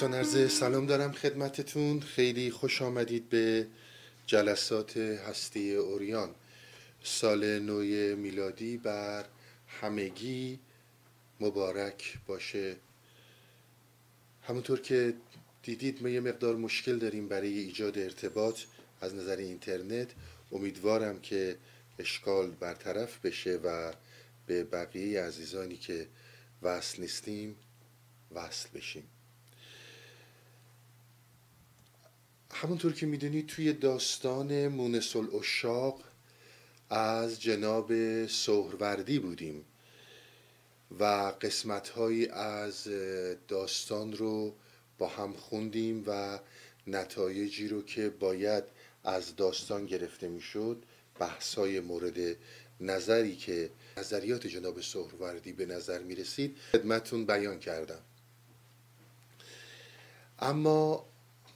دوستان عرض سلام دارم خدمتتون. خیلی خوش آمدید به جلسات هستی اوریان. سال نو میلادی بر همگی مبارک باشه. همونطور که دیدید ما یه مقدار مشکل داریم برای ایجاد ارتباط از نظر اینترنت. امیدوارم که اشکال برطرف بشه و به بقیه عزیزانی که وصل نیستیم وصل بشیم. همونطور که می‌دونید توی داستان مونس الاشاق از جناب سهروردی بودیم و قسمت از داستان رو با هم خوندیم و نتایجی رو که باید از داستان گرفته می‌شد بحثای مورد نظری که نظریات جناب سهروردی به نظر می رسید خدمتون بیان کردم. اما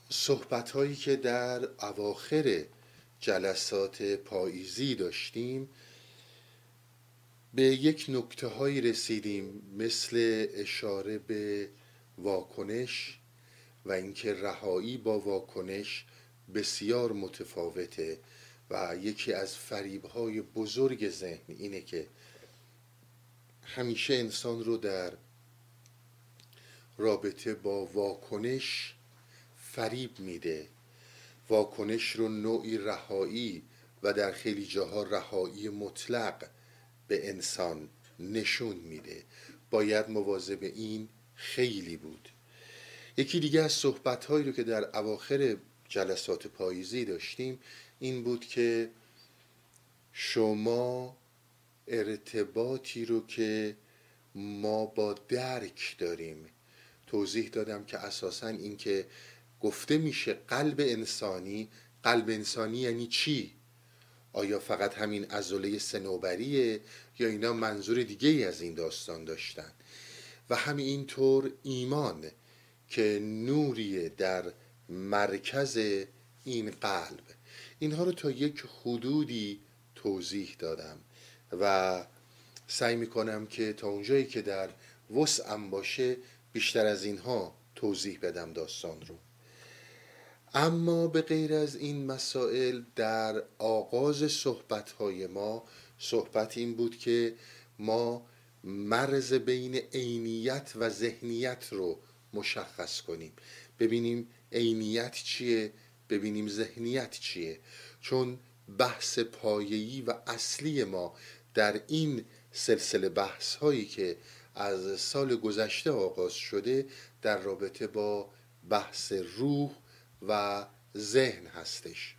صحبت هایی که در اواخر جلسات پاییزی داشتیم به یک نکته هایی رسیدیم مثل اشاره به واکنش و اینکه رهایی با واکنش بسیار متفاوته و یکی از فریبهای بزرگ ذهن اینه که همیشه انسان رو در رابطه با واکنش فریب میده. واکنش رو نوعی رهایی و در خیلی جاها رهایی مطلق به انسان نشون میده. باید مواظب این خیلی بود. یکی دیگه از صحبت هایی رو که در اواخر جلسات پاییزی داشتیم این بود که شما ارتباطی رو که ما با درک داریم توضیح دادم که اساسا این که گفته میشه قلب انسانی قلب انسانی یعنی چی؟ آیا فقط همین ازوله سنوبریه یا اینا منظور دیگه ای از این داستان داشتن؟ و همینطور ایمان که نوریه در مرکز این قلب. اینها رو تا یک حدودی توضیح دادم و سعی می‌کنم که تا اونجایی که در وسعم باشه بیشتر از اینها توضیح بدم داستان رو. اما به غیر از این مسائل در آغاز صحبت های ما صحبت این بود که ما مرز بین عینیت و ذهنیت رو مشخص کنیم. ببینیم عینیت چیه ببینیم ذهنیت چیه. چون بحث پایه‌ای و اصلی ما در این سلسله بحث هایی که از سال گذشته آغاز شده در رابطه با بحث روح و ذهن هستش.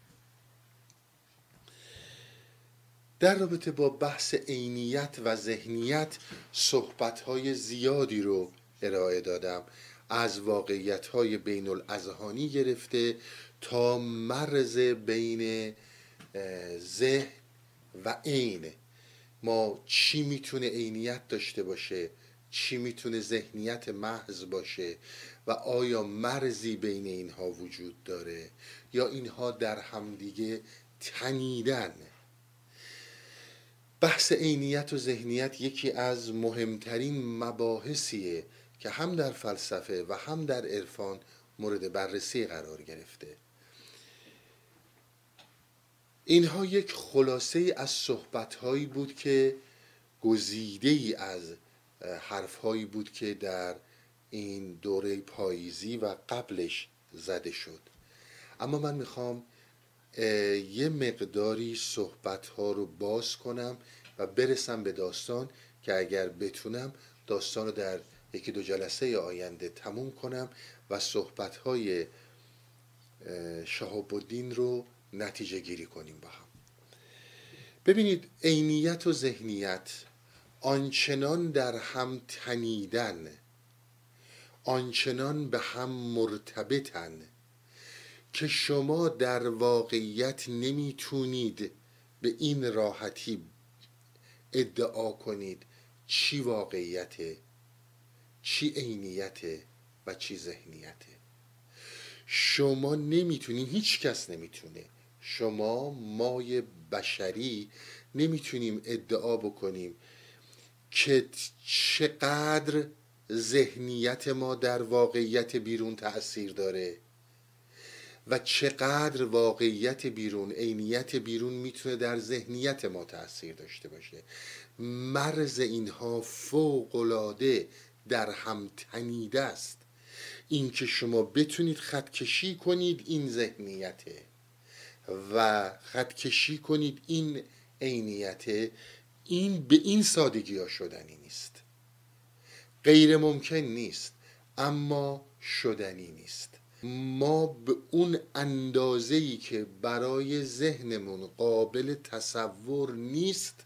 در رابطه با بحث عینیت و ذهنیت صحبت های زیادی رو ارائه دادم. از واقعیت های بین الاذهانی گرفته تا مرز بین ذهن و عین. ما چی می‌تونه عینیت داشته باشه؟ چی می‌تونه ذهنیت محض باشه؟ و آیا مرزی بین اینها وجود داره یا اینها در همدیگه تنیدن؟ بحث عینیت و ذهنیت یکی از مهمترین مباحثیه که هم در فلسفه و هم در عرفان مورد بررسی قرار گرفته. اینها یک خلاصه از صحبتهایی بود که گزیده ای از حرفهایی بود که در این دوره پاییزی و قبلش زده شد. اما من می‌خوام یه مقداری صحبت ها رو باز کنم و برسم به داستان که اگر بتونم داستان رو در یکی دو جلسه آینده تموم کنم و صحبت های شهاب الدین رو نتیجه گیری کنیم با هم. ببینید عینیت و ذهنیت آنچنان در هم تنیدن آنچنان به هم مرتبطن که شما در واقعیت نمی‌تونید به این راحتی ادعا کنید چی واقعیته چی عینیته و چی ذهنیته شما نمی‌تونید هیچ کس نمی‌تونه. شما مای بشری نمی‌تونیم ادعا بکنیم که چقدر ذهنیت ما در واقعیت بیرون تأثیر داره. و چقدر واقعیت بیرون عینیت بیرون می‌تونه در ذهنیت ما تاثیر داشته باشه. مرز اینها فوقالعاده در هم تنیده است. اینکه شما بتونید خطکشی کنید این ذهنیته و خطکشی کنید این عینیته این به این سادگی ها شدنی نیست. غیر ممکن نیست اما شدنی نیست. ما به اون اندازه ای که برای ذهنمون قابل تصور نیست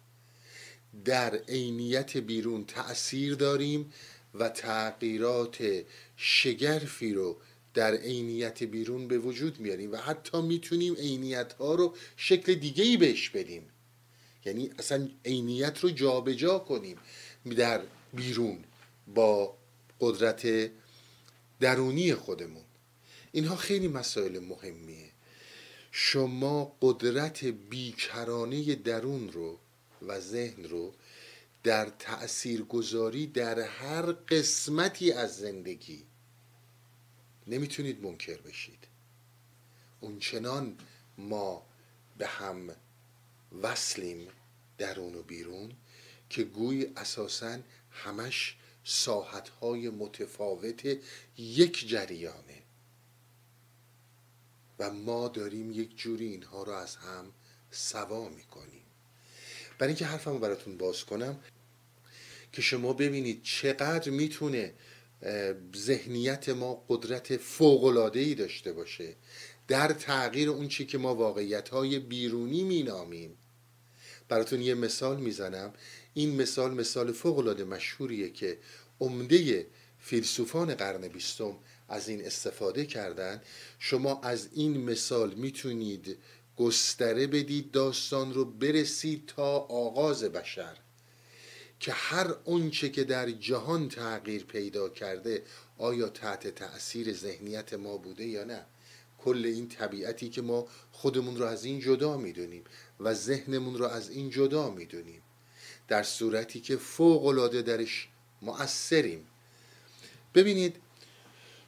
در عینیت بیرون تأثیر داریم و تغییرات شگرفی رو در عینیت بیرون به وجود میاریم و حتی می‌تونیم عینیت ها رو شکل دیگه ای بهش بدیم. یعنی اصلا عینیت رو جابجا جا کنیم در بیرون. با قدرت درونی خودمون. اینها خیلی مسائل مهمیه. شما قدرت بیکرانه درون رو و ذهن رو در تأثیر گذاری در هر قسمتی از زندگی نمی‌تونید منکر بشید. اونچنان ما به هم وصلیم درون و بیرون که گوی اساسا همش ساحتهای متفاوت یک جریانه. و ما داریم یک جوری اینها رو از هم سوا می‌کنیم. برای اینکه حرفمو براتون باز کنم که شما ببینید چقدر می‌تونه ذهنیت ما قدرت ای داشته باشه در تغییر اون چی که ما واقعیت های بیرونی مینامیم. براتون یه مثال می‌زنم. این مثال مثال فوقلاده مشهوریه که عمده فیلسوفان قرن بیستم از این استفاده کردن شما از این مثال می‌تونید گستره بدید داستان رو برسید تا آغاز بشر که هر اونچه که در جهان تغییر پیدا کرده آیا تحت تأثیر ذهنیت ما بوده یا نه؟ کل این طبیعتی که ما خودمون رو از این جدا می‌دونیم و ذهنمون رو از این جدا می‌دونیم. در صورتی که فوق العاده درش مؤثریم. ببینید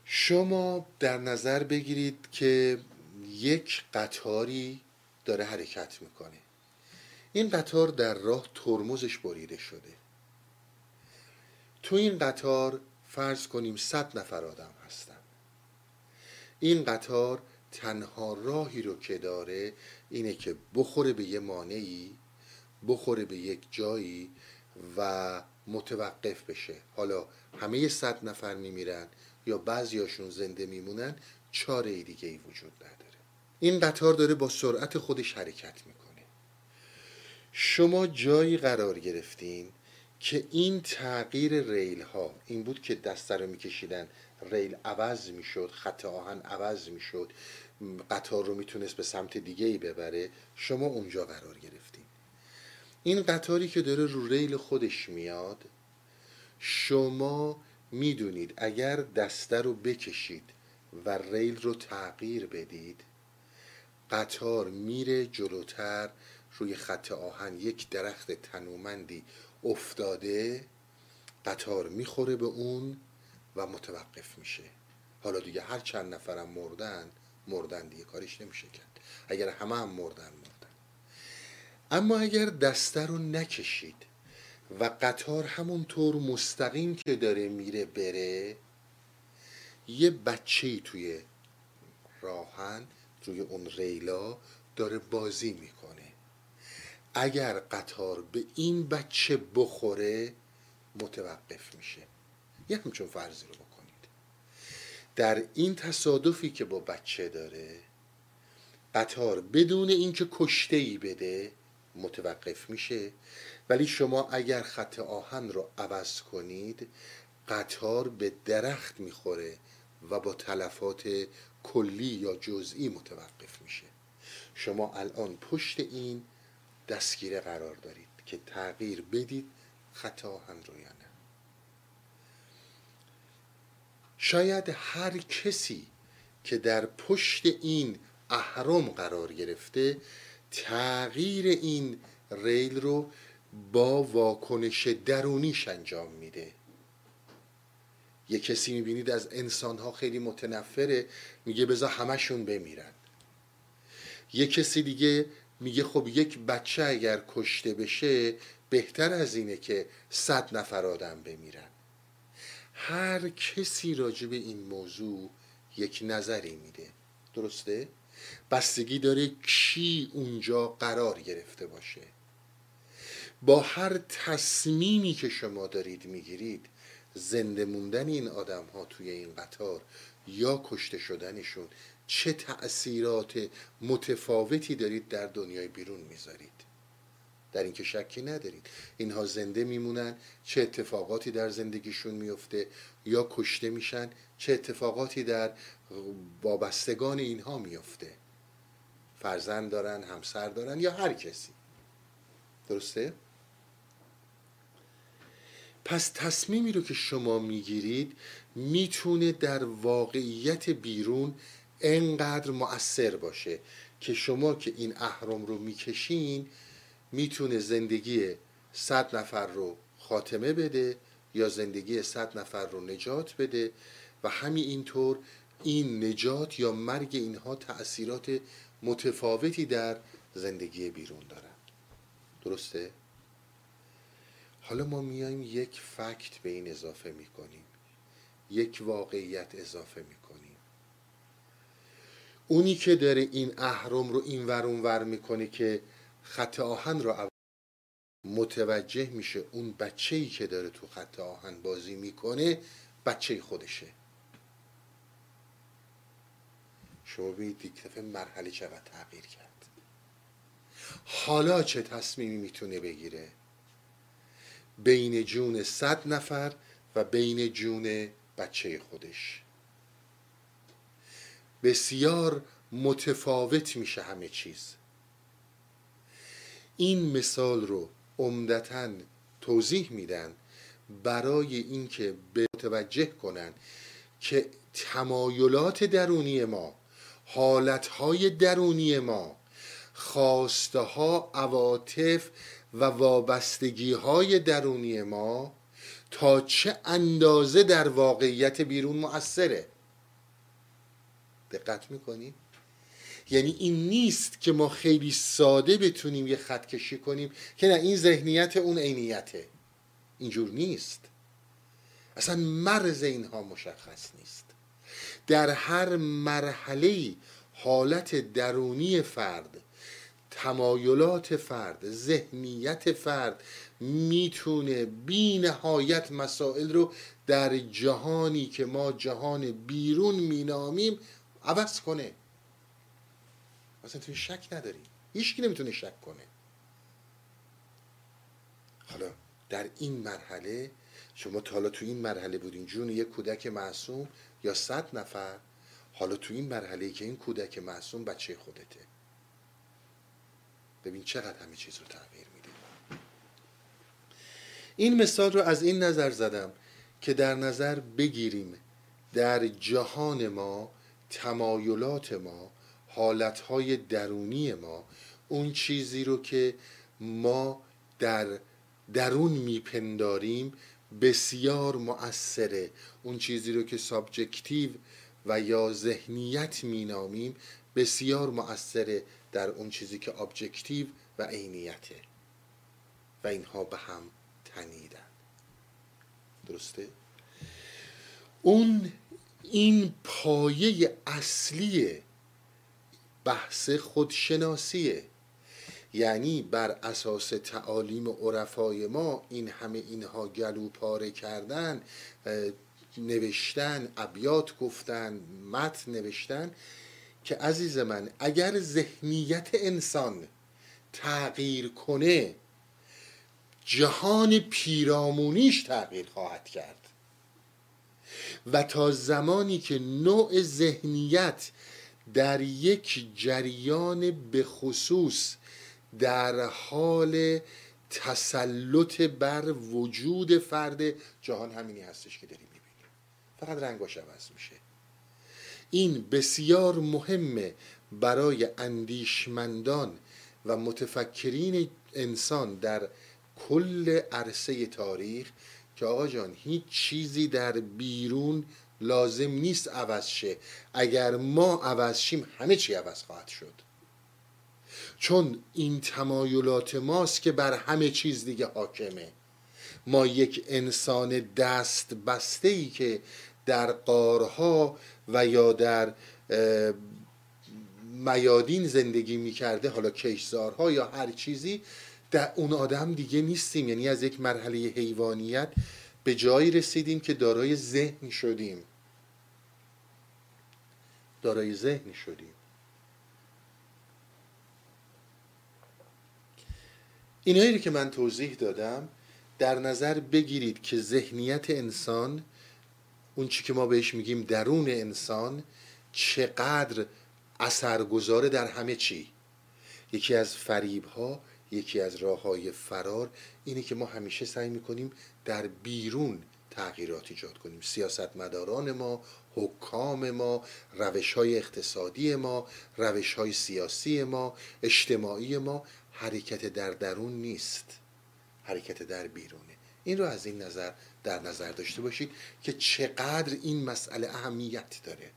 شما در نظر بگیرید که یک قطاری داره حرکت می‌کنه. این قطار در راه ترمزش بریده شده. تو این قطار فرض کنیم صد نفر آدم هستن. این قطار تنها راهی رو که داره اینه که بخوره به یه مانعی بخوره به یک جایی و متوقف بشه. حالا همه صد نفر میمیرن یا بعضیاشون زنده میمونن چاره دیگه ای وجود نداره. این قطار داره با سرعت خودش حرکت می‌کنه. شما جایی قرار گرفتین که این تغییر ریل ها این بود که دسته رو میکشیدن ریل عوض می‌شد خط آهن عوض می‌شد قطار رو می‌تونست به سمت دیگه ای ببره شما اونجا قرار گرفتین. این قطاری که داره رو ریل خودش میاد شما می‌دونید اگر دسته رو بکشید و ریل رو تغییر بدید قطار میره جلوتر روی خط آهن یک درخت تنومندی افتاده قطار می‌خوره به اون و متوقف میشه. حالا دیگه هر چند نفرم مردن مردن دیگه کارش نمیشه کرد. اگر همه هم مردن اما اگر دسته رو نکشید و قطار همونطور مستقیم که داره میره بره یه بچه ای توی راهن روی اون ریلا داره بازی می‌کنه. اگر قطار به این بچه بخوره متوقف میشه. یه همچون فرضی رو بکنید. در این تصادفی که با بچه داره قطار بدون اینکه کشته ای بده متوقف میشه. ولی شما اگر خط آهن رو عوض کنید قطار به درخت می‌خوره و با تلفات کلی یا جزئی متوقف میشه. شما الان پشت این دستگیره قرار دارید که تغییر بدید خط آهن رو یا نه. شاید هر کسی که در پشت این اهرم قرار گرفته تغییر این ریل رو با واکنش درونیش انجام میده. یه کسی می‌بینید از انسانها خیلی متنفره میگه بذار همشون بمیرن. یه کسی دیگه میگه خب یک بچه اگر کشته بشه بهتر از اینه که صد نفر آدم بمیرن. هر کسی راجع به این موضوع یک نظری میده. درسته؟ بستگی داره کی اونجا قرار گرفته باشه. با هر تصمیمی که شما دارید می‌گیرید زنده موندن این آدم ها توی این قطار یا کشته شدنشون چه تأثیرات متفاوتی دارید در دنیای بیرون می‌ذارید؟ در اینکه شکی ندارید. اینها زنده میمونن چه اتفاقاتی در زندگیشون میفته یا کشته میشن چه اتفاقاتی در وابستگان اینها میفته فرزند دارن همسر دارن یا هر کسی درسته؟ پس تصمیمی رو که شما می‌گیرید می‌تونه در واقعیت بیرون انقدر مؤثر باشه که شما که این اهرام رو می‌کشین می‌تونه زندگی صد نفر رو خاتمه بده یا زندگی صد نفر رو نجات بده و همین اینطور این نجات یا مرگ اینها تأثیرات متفاوتی در زندگی بیرون دارن. درسته؟ حالا ما میایم یک فکت به این اضافه می‌کنیم. یک واقعیت اضافه می‌کنیم. اونی که داره این اهرم رو این ور ور می‌کنه که خط آهن رو متوجه میشه اون بچه ای که داره تو خط آهن بازی می‌کنه بچه خودشه. شما ببینید یک دفعه مرحله چقدر تغییر کرد. حالا چه تصمیمی می‌تونه بگیره؟ بین جون صد نفر و بین جون بچه خودش. بسیار متفاوت میشه همه چیز. این مثال رو عمدتا توضیح میدن برای اینکه به متوجه کنن که تمایلات درونی ما حالتهای درونی ما خواسته ها عواطف و وابستگی های درونی ما تا چه اندازه در واقعیت بیرون مؤثره. دقت می‌کنیم یعنی این نیست که ما خیلی ساده بتونیم یه خط کشی کنیم که نه این ذهنیت اون عینیته. اینجور نیست. اصلا مرز اینها مشخص نیست. در هر مرحله حالت درونی فرد تمایلات فرد ذهنیت فرد می‌تونه بی نهایت مسائل رو در جهانی که ما جهان بیرون مینامیم عوض کنه. اصلا توی شک نداریم هیچکی نمی‌تونه شک کنه. حالا در این مرحله شما تا حالا تو این مرحله بودین جون یک کودک معصوم یا صد نفر حالا تو این مرحله که این کودک معصوم بچه خودته. ببین چقدر همه چیز رو تغییر میده این مثال رو از این نظر زدم که در نظر بگیریم در جهان ما تمایلات ما حالتهای درونی ما اون چیزی رو که ما در درون میپنداریم بسیار مؤثره. اون چیزی رو که سابجکتیو و یا ذهنیت مینامیم بسیار مؤثره در اون چیزی که ابجکتیو و عینیته. و اینها به هم تنیدن. درسته؟ اون این پایه اصلی بحث خودشناسیه. یعنی بر اساس تعالیم عرفای ما این همه اینها گلو پاره کردن نوشتن ابیات گفتن متن نوشتن که عزیز من اگر ذهنیت انسان تغییر کنه جهان پیرامونیش تغییر خواهد کرد. و تا زمانی که نوع ذهنیت در یک جریان به خصوص در حال تسلط بر وجود فرد جهان همینی هستش که داریم می‌بینیم. فقط رنگاش عوض میشه. این بسیار مهمه برای اندیشمندان و متفکرین انسان در کل عرصه تاریخ که آقا جان هیچ چیزی در بیرون لازم نیست عوض شه. اگر ما عوض شیم همه چی عوض خواهد شد. چون این تمایلات ماست که بر همه چیز دیگه حاکمه. ما یک انسان دست بسته ای که در قارها و یا در میادین زندگی می‌کرده حالا کشزارها یا هر چیزی در اون آدم دیگه نیستیم. یعنی از یک مرحله حیوانیت به جایی رسیدیم که دارای ذهن شدیم. دارای ذهن شدیم. اینایی که من توضیح دادم در نظر بگیرید که ذهنیت انسان اون چی که ما بهش میگیم درون انسان چقدر اثرگذاره در همه چی. یکی از فریب ها یکی از راه های فرار اینه که ما همیشه سعی می‌کنیم در بیرون تغییرات ایجاد کنیم. سیاستمداران ما حکام ما روش های اقتصادی ما روش های سیاسی ما اجتماعی ما حرکت در درون نیست. حرکت در بیرونه. این رو از این نظر در نظر داشته باشید که چقدر این مسئله اهمیت داره.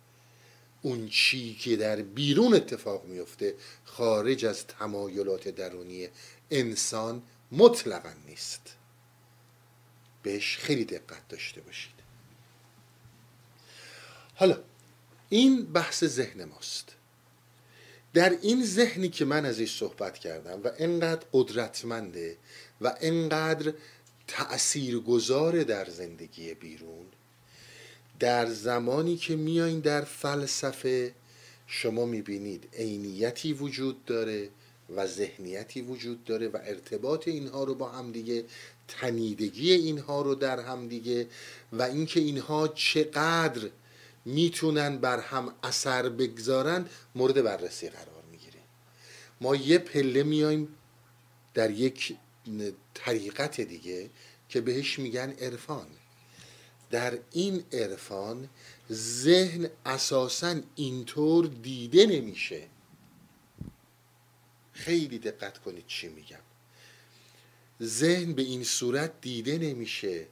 اون چی که در بیرون اتفاق میفته خارج از تمایلات درونی انسان مطلقا نیست. بهش خیلی دقت داشته باشید. حالا این بحث ذهن ماست. در این ذهنی که من ازش صحبت کردم و انقدر قدرتمنده و انقدر تأثیر گذاره در زندگی بیرون در زمانی که میایین در فلسفه شما می‌بینید عینیتی وجود داره و ذهنیتی وجود داره و ارتباط اینها رو با همدیگه تنیدگی اینها رو در همدیگه و اینکه اینها چقدر می‌تونن بر هم اثر بگذارن مورد بررسی قرار می‌گیره. ما یه پله میایم در یک طریقت دیگه که بهش میگن عرفان. در این عرفان ذهن اساسا اینطور دیده نمیشه. خیلی دقت کنید چی میگم. ذهن به این صورت دیده نمیشه.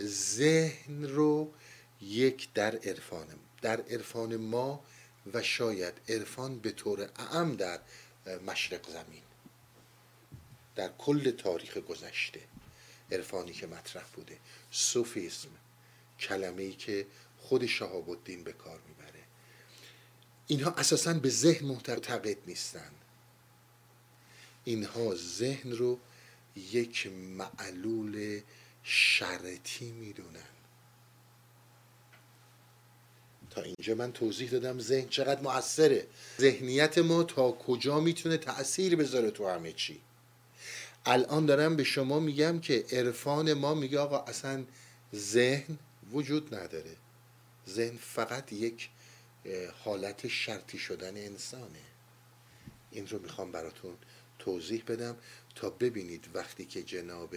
ذهن رو یک در عرفان در عرفان ما و شاید عرفان به طور اعم در مشرق زمین. در کل تاریخ گذشته عرفانی که مطرح بوده. صوفیسم کلمه ای که خود شهاب الدین به کار می‌بره. اینها اساسا به ذهن معتقد نیستن. اینها ذهن رو یک معلول شرطی می‌دونن. تا اینجا من توضیح دادم ذهن چقدر موثره. ذهنیت ما تا کجا می‌تونه تأثیر بذاره تو همه چی؟ الان دارم به شما میگم که عرفان ما میگه آقا اصلا ذهن وجود نداره. ذهن فقط یک حالت شرطی شدن انسانه. این رو می‌خوام براتون توضیح بدم تا ببینید وقتی که جناب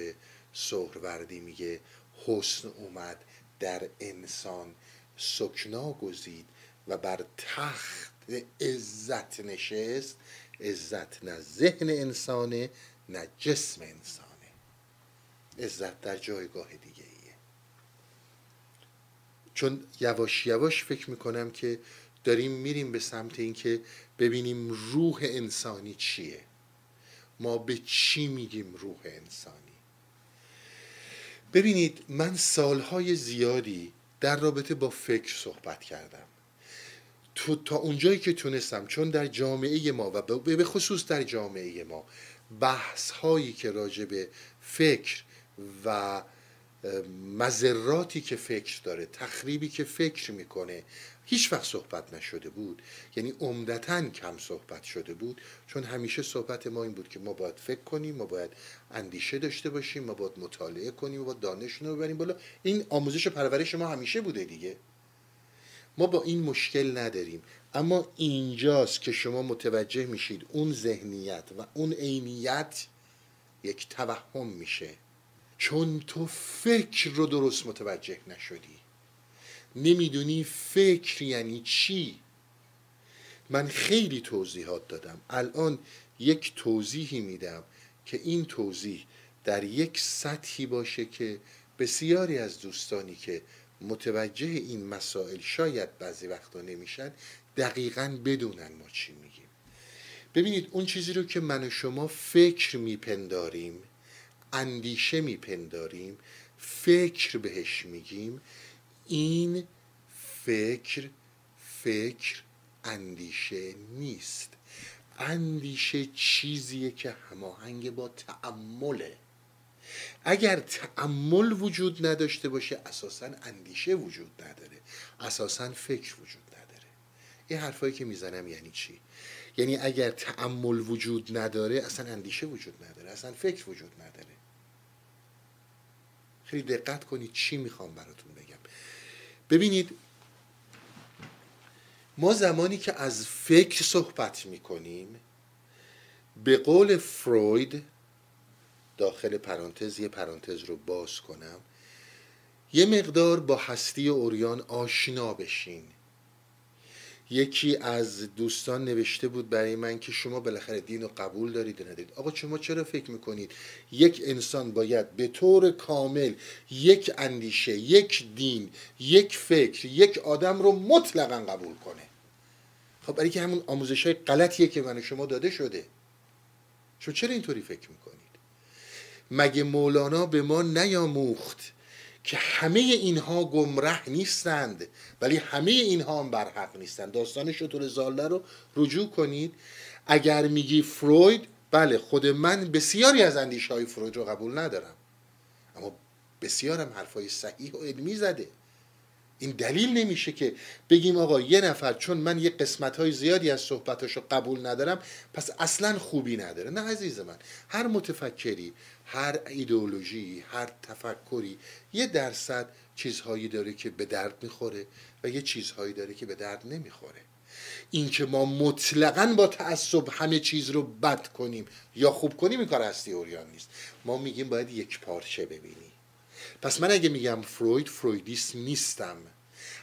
سهروردی میگه حسن اومد در انسان. سکنا گزید و بر تخت عزت نشست. عزت نه ذهن انسانه نه جسم انسانه. عزت در جایگاه دیگه ایه. چون یواش یواش فکر می‌کنم که داریم میریم به سمت اینکه ببینیم روح انسانی چیه. ما به چی میگیم روح انسانی؟ ببینید من سالهای زیادی در رابطه با فکر صحبت کردم. تو تا اونجایی که تونستم چون در جامعه ما و به خصوص در جامعه ما بحث هایی که راجع به فکر و مذراتی که فکر داره تخریبی که فکر می‌کنه هیچ وقت صحبت نشده بود. یعنی عمدتا کم صحبت شده بود. چون همیشه صحبت ما این بود که ما باید فکر کنیم ما باید اندیشه داشته باشیم ما باید مطالعه کنیم ما باید دانش رو ببریم بالا. این آموزش و پرورش ما همیشه بوده دیگه. ما با این مشکل نداریم. اما اینجاست که شما متوجه میشید اون ذهنیت و اون عینیت یک توهم میشه. چون تو فکر رو درست متوجه نشدی. نمی‌دونی فکر یعنی چی؟ من خیلی توضیحات دادم. الان یک توضیحی میدم که این توضیح در یک سطحی باشه که بسیاری از دوستانی که متوجه این مسائل شاید بعضی وقتا نمیشن دقیقا بدونن ما چی میگیم. ببینید اون چیزی رو که من و شما فکر میپنداریم اندیشه میپنداریم فکر بهش میگیم این فکر فکر اندیشه نیست. اندیشه چیزیه که هماهنگ با تعمله اگر تعمل وجود نداشته باشه اساسا اندیشه وجود نداره. اساسا فکر وجود نداره. این حرفایی که می‌زنم یعنی چی؟ یعنی اگر تعمل وجود نداره اصلا اندیشه وجود نداره. اصلا فکر وجود نداره. خیلی دقت کنید چی می‌خوام براتون بگم. ببینید ما زمانی که از فکر صحبت می‌کنیم به قول فروید داخل پرانتز یه پرانتز رو باز کنم یه مقدار با هستی اوریان آشنا بشین. یکی از دوستان نوشته بود برای من که شما بالاخره دین رو قبول دارید و ندید آقا شما چرا فکر می‌کنید یک انسان باید به طور کامل یک اندیشه یک دین یک فکر یک آدم رو مطلقا قبول کنه؟ خب برای که همون آموزش های غلطیه که من شما داده شده. شما چرا اینطوری فکر می‌کنید؟ مگه مولانا به ما نیاموخت که همه اینها گمره نیستند ولی همه اینها هم برحق نیستند. داستان شطور زالده رو رجوع کنید. اگر میگی فروید بله خود من بسیاری از اندیشه های فروید رو قبول ندارم. اما بسیارم حرفای صحیح و علمی زده. این دلیل نمیشه که بگیم آقا یه نفر چون من یه قسمت های زیادی از صحبتاشو قبول ندارم پس اصلا خوبی نداره. نه عزیز من هر متفکری هر ایدئولوژی هر تفکری یه درصد چیزهایی داره که به درد می‌خوره و یه چیزهایی داره که به درد نمی‌خوره. اینکه ما مطلقا با تعصب همه چیز رو بد کنیم یا خوب کنیم این کار هستی اوریان نیست. ما میگیم باید یک پارچه ببینیم. پس من اگه میگم فروید فرویدیست نیستم.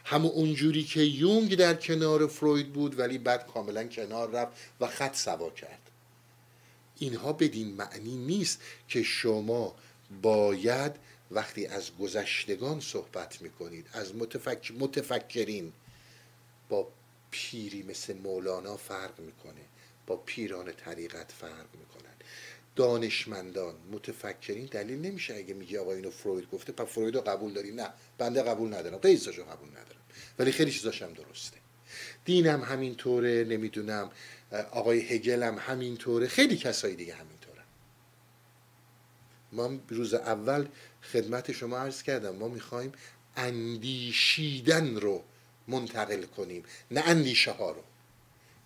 همون اونجوری که یونگ در کنار فروید بود ولی بعد کاملا کنار رفت و خط سوا کرد. اینها بدین معنی نیست که شما باید وقتی از گذشتگان صحبت می‌کنید از متفک... متفکرین با پیری مثل مولانا فرق می‌کنه با پیران طریقت فرق می‌کنن. دانشمندان متفکرین دلیل نمیشه اگه میگی آقا اینو فروید گفته پس فروید رو قبول داری؟ نه. بنده قبول ندارم. قیزاشو قبول ندارم. ولی خیلی چیزاش هم درسته. دینم همینطوره نمی‌دونم آقای هگل هم همینطوره خیلی کسایی دیگه همینطوره. ما روز اول خدمت شما عرض کردم ما می‌خوایم اندیشیدن رو منتقل کنیم نه اندیشه ها رو.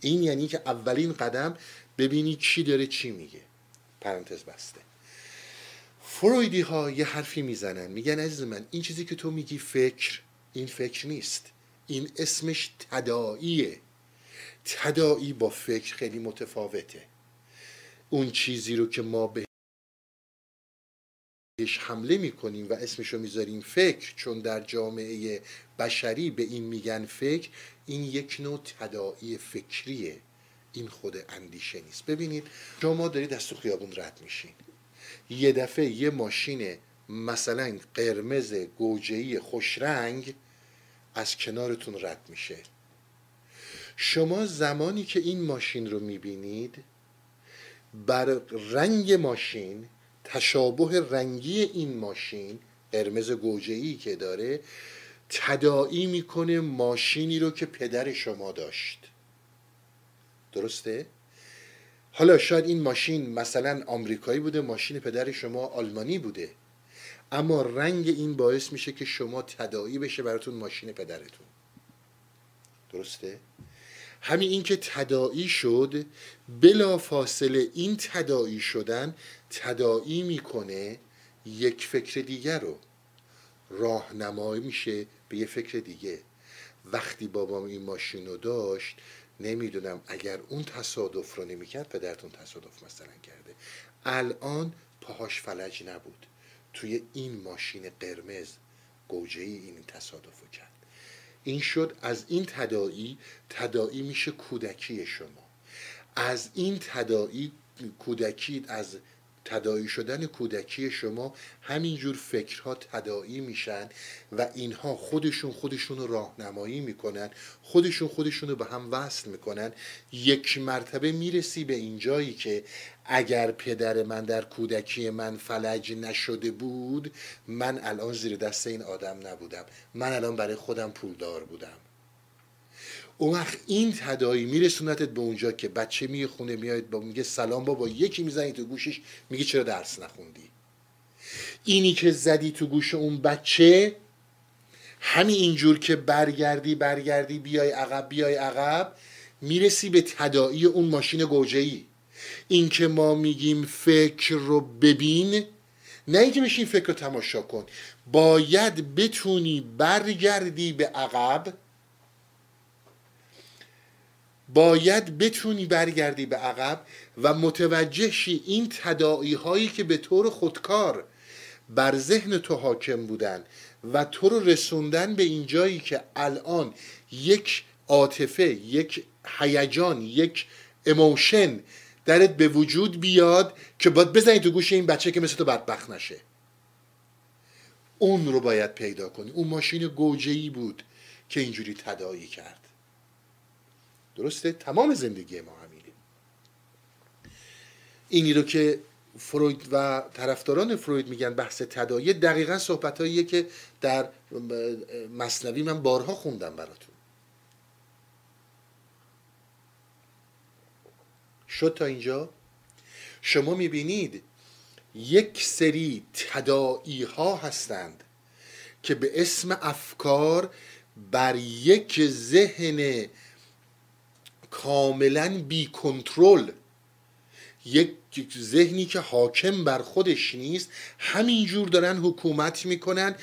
این یعنی که اولین قدم ببینی چی داره چی میگه. پرانتز بسته. فرویدی ها یه حرفی می‌زنن میگن عزیز من این چیزی که تو میگی فکر این فکر نیست. این اسمش تداعیه. تداعی با فکر خیلی متفاوته. اون چیزی رو که ما بهش حمله می‌کنیم و اسمش رو می‌ذاریم فکر چون در جامعه بشری به این میگن فکر این یک نوع تداعی فکریه. این خود اندیشه نیست. ببینید شما دارید از تو خیابون رد میشین. یه دفعه یه ماشین مثلا قرمز گوجهی خوشرنگ از کنارتون رد میشه. شما زمانی که این ماشین رو می‌بینید بر رنگ ماشین تشابه رنگی این ماشین قرمز گوجهی که داره تداعی می‌کنه ماشینی رو که پدر شما داشت. درسته؟ حالا شاید این ماشین مثلا آمریکایی بوده ماشین پدر شما آلمانی بوده. اما رنگ این باعث میشه که شما تداعی بشه براتون ماشین پدرتون. درسته؟ همین اینکه تداعی شد بلا فاصله این تداعی شدن تداعی می‌کنه یک فکر دیگر رو. راهنمایی میشه به یه فکر دیگه. وقتی بابام این ماشین رو داشت نمی‌دونم اگر اون تصادف رو نمی‌کرد پدرتون تصادف مثلا کرده. الان پاهاش فلج نبود. توی این ماشین قرمز گوجه ای این تصادف رو کرد. این شد از این تداعی تداعی میشه کودکی شما. از این تداعی کودکی از تدایی شدن کودکی شما همینجور فکرها تدایی میشن و اینها خودشون خودشون رو راهنمایی می‌کنن خودشون خودشون رو به هم وصل می‌کنن. یک مرتبه می‌رسی به اینجایی که اگر پدر من در کودکی من فلج نشده بود من الان زیر دست این آدم نبودم. من الان برای خودم پولدار بودم. اون وقت این تدایی میرسونتت به اونجا که بچه میگه خونه میاد با میگه سلام بابا یکی می‌زنی تو گوشش میگه چرا درس نخوندی؟ اینی که زدی تو گوش اون بچه همین اینجور که برگردی برگردی بیای عقب بیای عقب می‌رسی به تدایی اون ماشین گوجه ای این که ما میگیم فکر رو ببین نه اینکه بشین فکر رو تماشا کن باید بتونی برگردی به عقب باید بتونی برگردی به عقب و متوجه شی این تداعی هایی که به طور خودکار بر ذهن تو حاکم بودن و تو رو رسوندن به این جایی که الان یک عاطفه یک هیجان یک اموشن درت به وجود بیاد که باید بزنی تو گوش این بچه که مثل تو بدبخت نشه. اون رو باید پیدا کنی. اون ماشین گوجهی بود که اینجوری تداعی کرد. درسته؟ تمام زندگی ما همینه. اینی رو که فروید و طرفداران فروید میگن بحث تدایی دقیقا صحبت که در مصنوی من بارها خوندم براتون. شد تا اینجا؟ شما می‌بینید یک سری تدائی ها هستند که به اسم افکار بر یک ذهن کاملا بی کنترل. یک ذهنی که حاکم بر خودش نیست همینجور دارن حکومت می‌کنن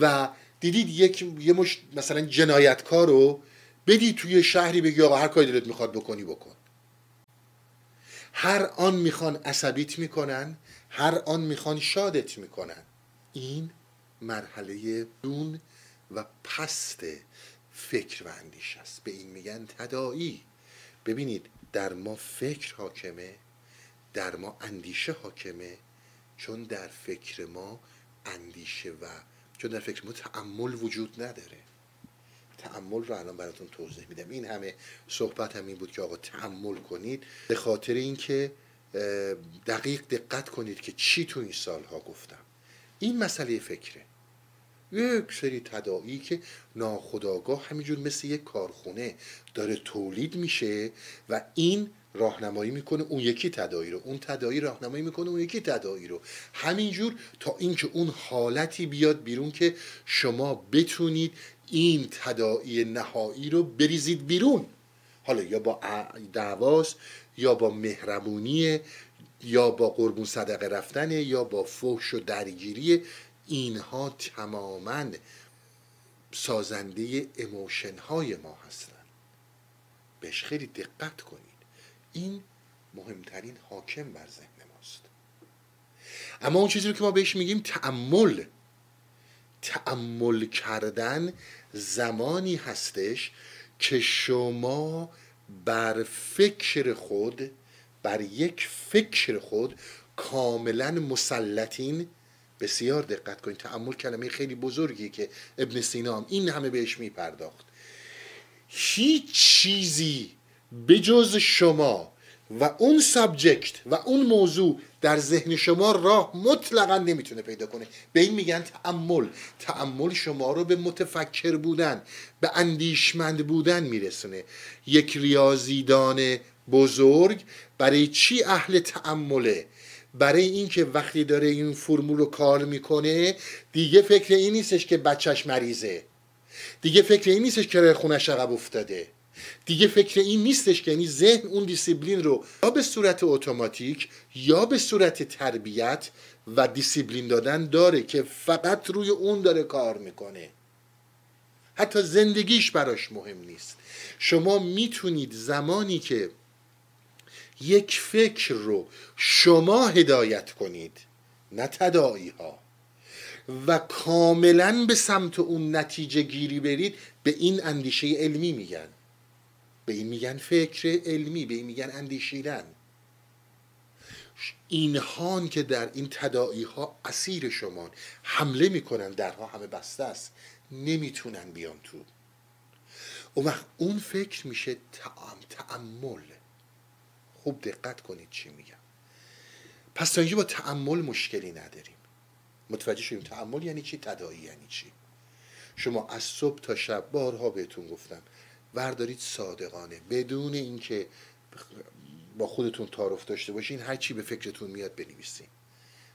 و دیدید یک یه مش مثلا جنایتکار رو بدی توی شهری بگی آقا هر کاری دلت می‌خواد بکنی بکن. هر آن می‌خوان عصبیت می‌کنن هر آن می‌خوان شادت می‌کنن. این مرحله دون و پست فکر و اندیش است. به این میگن تدایی ببینید در ما فکر حاکمه در ما اندیشه حاکمه چون در فکر ما اندیشه و چون در فکر ما تعمل وجود نداره. تعمل رو الان براتون توضیح میدم. این همه صحبت هم این بود که آقا تعمل کنید. به خاطر اینکه دقیق دقت کنید که چی تو این سالها گفتم. این مسئله فکره. یک سری تداعی که ناخداگاه همینجور مثل یک کارخونه داره تولید میشه و این راهنمایی می‌کنه اون یکی تداعی رو. اون تداعی راهنمایی می‌کنه اون یکی تداعی رو. همینجور تا اینکه اون حالتی بیاد بیرون که شما بتونید این تداعی نهایی رو بریزید بیرون. حالا یا با دعواست یا با مهربونی یا با قربون صدقه رفتن یا با فحش و درگیری اینها تماما سازنده اموشن های ما هستند. بهش خیلی دقت کنید. این مهمترین حاکم بر ذهن ماست. اما اون چیزی رو که ما بهش میگیم تعمل تعمل کردن زمانی هستش که شما بر فکر خود بر یک فکر خود کاملا مسلطین بسیار دقت کنید. تعمل کلمه خیلی بزرگی که ابن سینا هم این همه بهش میپرداخت. هیچ چیزی بجز شما و اون سابجکت و اون موضوع در ذهن شما راه مطلقا نمی‌تونه پیدا کنه. به این میگن تعمل تعمل شما رو به متفکر بودن به اندیشمند بودن میرسونه. یک ریاضیدان بزرگ برای چی اهل تامله برای اینکه وقتی داره این فرمول رو کار می‌کنه دیگه فکر این نیستش که بچهش مریضه. دیگه فکر این نیستش که خونش عقب افتاده. دیگه فکر این نیستش که یعنی ذهن اون دیسیبلین رو یا به صورت اتوماتیک یا به صورت تربیت و دیسیبلین دادن داره که فقط روی اون داره کار می‌کنه. حتی زندگیش براش مهم نیست. شما می‌تونید زمانی که یک فکر رو شما هدایت کنید نه تداعی ها و کاملا به سمت اون نتیجه گیری برید به این اندیشه علمی میگن. به این میگن فکر علمی به این میگن اندیشیدن. اینهان که در این تدائی ها اسیر شما حمله می‌کنن درها همه بسته است نمی‌تونن بیان تو. اون وقت اون فکر میشه تعم تعمل. خوب دقت کنید چی میگم. پس تا اینجا با تعمل مشکلی نداریم. متوجه شدیم تعمل یعنی چی؟ تدایی یعنی چی؟ شما از صبح تا شب بارها بهتون گفتم وردارید صادقانه بدون اینکه با خودتون تعارف داشته باشین هر چی به فکرتون میاد بنویسین.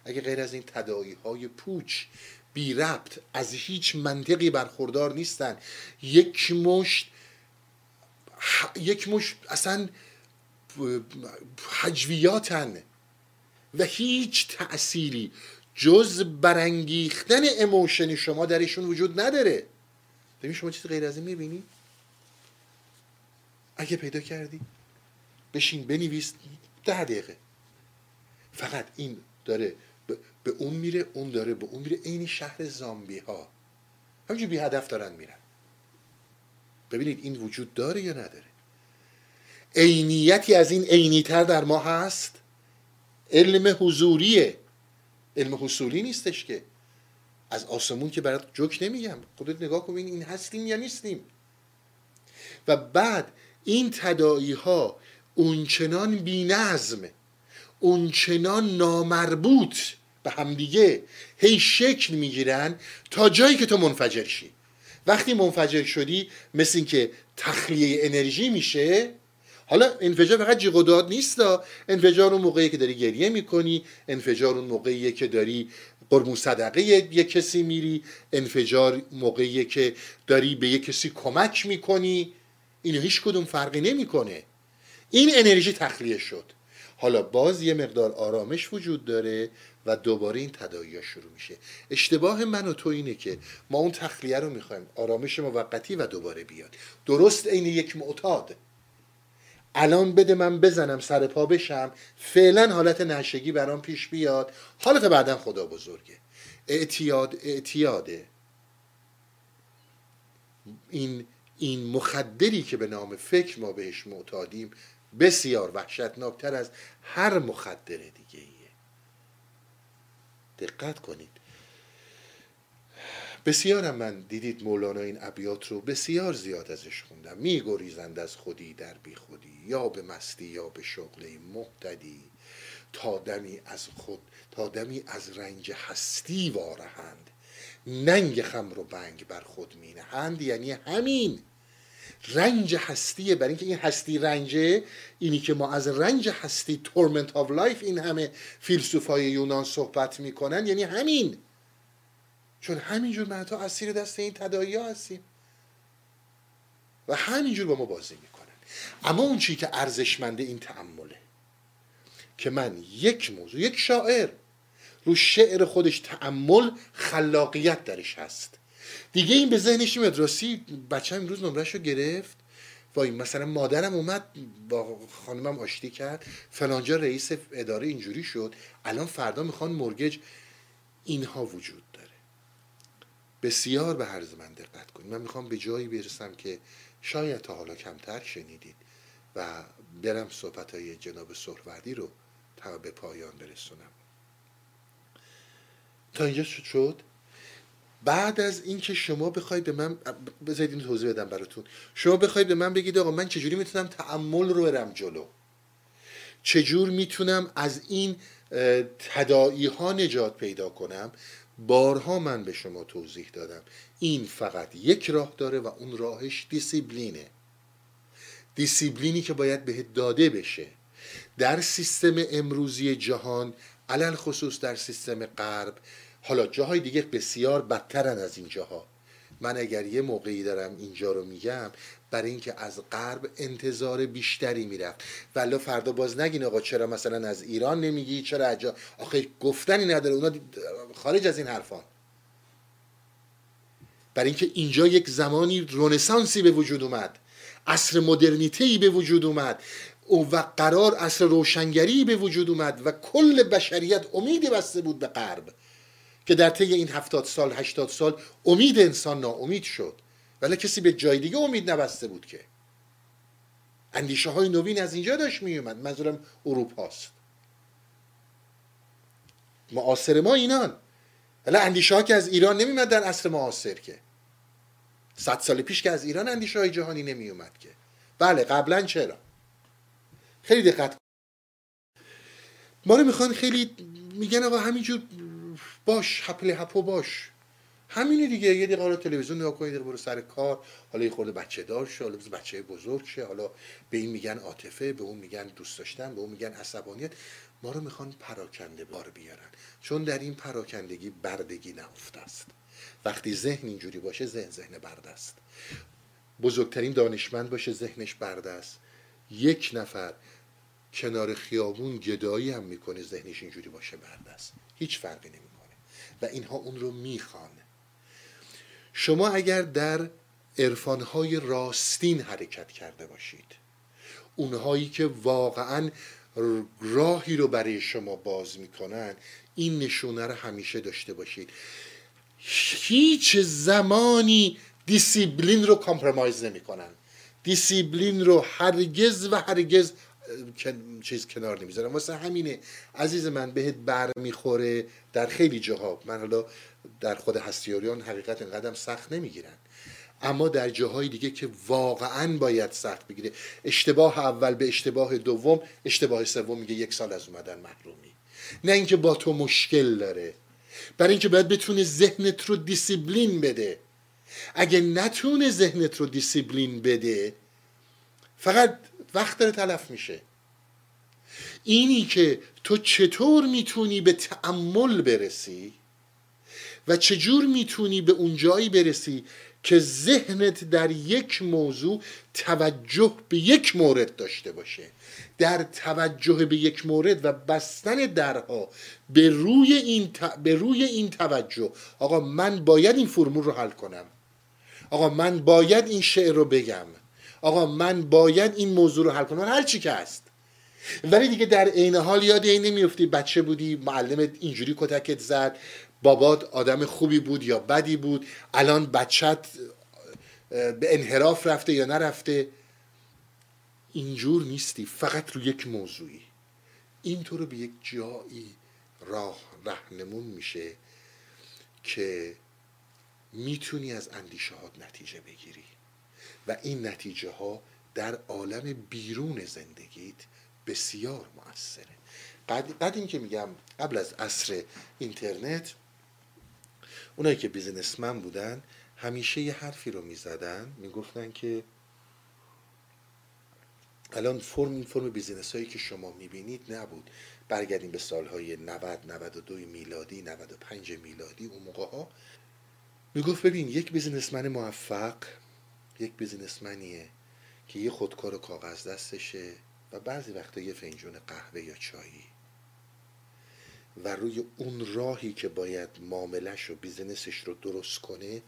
اگه غیر از این تدایی های پوچ بی ربط از هیچ منطقی برخوردار نیستن. یک مشت یک مشت اصلا حجویاتن. و هیچ تأثیری جز برانگیختن اموشن شما درشون وجود نداره. ببین شما چیز غیر از این می‌بینی؟ اگه پیدا کردی بشین بنویس ده دقیقه. فقط این داره به اون میره اون داره به اون میره. عین شهر زامبی ها همینجور بی هدف دارن میرن. ببینید این وجود داره یا نداره؟ عینیتی از این عینیتر در ما هست؟ علم حضوریه. علم حصولی نیستش که. از آسمون که برات جوک نمیگم. خودت نگاه کن این هستیم یا نیستیم. و بعد این تدایی ها اونچنان بی نظم اونچنان نامربوط به همدیگه هی شکل می‌گیرن تا جایی که تو منفجر شی. وقتی منفجر شدی مثل اینکه تخلیه انرژی میشه حالا انفجار فقط جیغ و داد نیست انفجار اون موقعی که داری گریه می‌کنی انفجار اون موقعی که داری قربون صدقه یه کسی میری انفجار موقعی که داری به یه کسی کمک می‌کنی. اینو هیچ کدوم فرقی نمی‌کنه. این انرژی تخلیه شد. حالا باز یه مقدار آرامش وجود داره و دوباره این تداعی شروع میشه. اشتباه من و تو اینه که ما اون تخلیه رو می‌خوایم. آرامش موقتی و دوباره بیاد. درست عین یک معتاد. الان بده من بزنم سر پا بشم فعلا حالت نشگی برام پیش بیاد. حالت بعدا خدا بزرگه. اعتیاد اعتیاده. این این مخدری که به نام فکر ما بهش معتادیم بسیار وحشتناکتر از هر مخدر دیگه ایه دقت کنید. بسیارم من دیدید مولانا این ابیات رو بسیار زیاد ازش خوندم. میگریزند از خودی در بی خودی یا به مستی یا به شغل محتدی تا دمی از خود تا دمی از رنج هستی وارهند. ننگ خمر و بنگ بر خود مینهند. یعنی همین رنج هستیه برای اینکه این هستی رنجه اینی که ما از رنج هستی torment of life این همه فیلسوفای یونان صحبت می‌کنن یعنی همین. چون همینجور تو اسیر دست این تداعی هستیم. و همینجور با ما بازی می‌کنن. اما اون چی که ارزشمنده این تعمله که من یک موضوع یک شاعر رو شعر خودش تعمل خلاقیت درش هست. دیگه این به ذهنش میاد. راستی بچه امروز نمرش رو گرفت. وای مثلا مادرم اومد با خانمم آشتی کرد. فلانجا رئیس اداره اینجوری شد. الان فردا می‌خوان مرگج اینها وجود بسیار به هر من دقت کنید. من می‌خوام به جایی برسم که شاید تا حالا کمتر شنیدید و برم صحبت های جناب سهروردی رو تا به پایان برسونم. تا اینجا شد بعد از اینکه شما بخواید به من بذارید این توضیح بدم براتون. شما بخواید به من بگید آقا من چجوری می‌تونم تعمل رو برم جلو؟ چجور می‌تونم از این تدائی ها نجات پیدا کنم؟ بارها من به شما توضیح دادم. این فقط یک راه داره و اون راهش دیسیبلینه. دیسیبلینی که باید بهت داده بشه. در سیستم امروزی جهان علل خصوص در سیستم غرب حالا جاهای دیگه بسیار بدترن از این جاها من اگر یه موقعی دارم اینجا رو میگم برای اینکه از غرب انتظار بیشتری می‌رفت. ولی فردا باز نگین آقا چرا مثلا از ایران نمیگی؟ چرا اجا آخه گفتنی نداره. اونا خارج از این حرفان برای اینکه اینجا یک زمانی رونسانسی به وجود اومد. عصر مدرنیته به وجود اومد. و قرار عصر روشنگری به وجود اومد و کل بشریت امیدی بسته بود به غرب که در طی این هفتاد سال هشتاد سال امید انسان ناامید شد. ولی کسی به جای دیگه امید نبسته بود که. اندیشه های نوین از اینجا داشت می اومد منظورم اروپاست. معاصر ما اینان. ولی اندیشه ها که از ایران نمیمد در عصر معاصر که. صد سال پیش که از ایران اندیشه های جهانی نمیومد که. بله قبلا چرا؟ خیلی دقت ما رو می‌خوان خیلی میگن آقا همینجور باش هپله هپو باش. همینه دیگه. یه دقیقه تلویزیون نگاه کنید برو سر کار. حالا یه خورده بچه دار شه حالا بچه بزرگ شه. حالا به این میگن عاطفه به اون میگن دوست داشتن به اون میگن عصبانیت. ما رو می‌خوان پراکنده بار بیارن. چون در این پراکندگی بردگی نهفته است. وقتی ذهن اینجوری باشه ذهن ذهن برده است. بزرگترین دانشمند باشه ذهنش برده است. یک نفر کنار خیابون گدایی هم می‌کنه ذهنش اینجوری باشه برده است. هیچ فرقی نمی‌کنه. و اینها اون رو می‌خوان. شما اگر در عرفانهای راستین حرکت کرده باشید اونهایی که واقعا راهی رو برای شما باز می‌کنن این نشونه رو همیشه داشته باشید. هیچ زمانی دیسیبلین رو compromise نمی‌کنن. دیسیبلین رو هرگز و هرگز چیز کنار نمی‌ذارم واسه همینه عزیز من بهت بر می‌خوره در خیلی جاها. من حالا در خود هستیاریان حقیقت اینقدر سخت نمی‌گیرن. اما در جاهای دیگه که واقعا باید سخت بگیره اشتباه اول به اشتباه دوم اشتباه سوم میگه یک سال از اومدن محرومی. نه اینکه با تو مشکل داره برای اینکه باید بتونه ذهنت رو دیسیبلین بده. اگه نتونه ذهنت رو دیسیبلین بده فقط وقت داره تلف میشه. اینی که تو چطور می‌تونی به تعمل برسی؟ و چجور می‌تونی به اون جایی برسی که ذهنت در یک موضوع توجه به یک مورد داشته باشه؟ در توجه به یک مورد و بستن درها به روی این, به روی این توجه. آقا من باید این فرمول رو حل کنم. آقا من باید این شعر رو بگم. آقا من باید این موضوع رو حل کنم. هر چی که هست. ولی دیگه در عین حال یاد این نمیفتی بچه بودی معلم اینجوری کتکت زد. بابات آدم خوبی بود یا بدی بود الان بچت به انحراف رفته یا نرفته. اینجور نیستی فقط رو یک موضوعی. این تو رو به یک جایی راه رهنمون میشه که می‌تونی از اندیشه نتیجه بگیری. و این نتیجه ها در عالم بیرون زندگیت بسیار موثره. بعد, بعد این که میگم قبل از عصر اینترنت اونایی که بیزنسمن بودن همیشه یه حرفی رو می‌زدن می‌گفتن که الان فرم این فرم business هایی که شما می‌بینید نبود. برگردیم به سالهای 90 92 میلادی 95 میلادی اون موقع ها. می‌گفت ببین یک businessman موفق یک businessman یه که یه خودکار و کاغذ دستشه و بعضی وقتا یه فنجون قهوه یا چایی. و روی اون راهی که باید معاملش و business ش رو درست کنه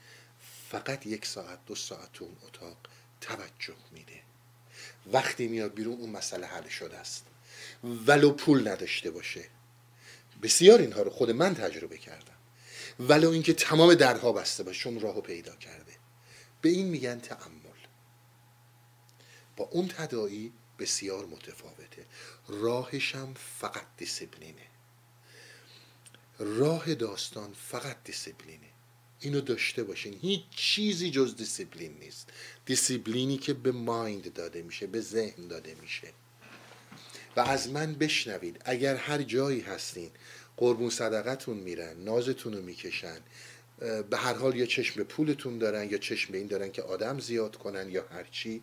فقط یک ساعت دو ساعت اون اتاق توجه میده. وقتی میاد بیرون اون مسئله حل شده است. ولو پول نداشته باشه. بسیار اینها رو خود من تجربه کردم. ولو اینکه تمام درها بسته باشه چون راهو پیدا کرده. به این میگن تعمل با اون تدایی بسیار متفاوته. راهشم فقط دیسیپلینه. راه داستان فقط دیسیپلینه. اینو داشته باشین. هیچ چیزی جز دیسیپلین نیست. دیسیپلینی که به mind داده میشه به ذهن داده میشه. و از من بشنوید. اگر هر جایی هستین قربون صدقتون میرن نازتون رو می‌کشن به هر حال یا چشم به پولتون دارن یا چشم به این دارن که آدم زیاد کنن یا هرچی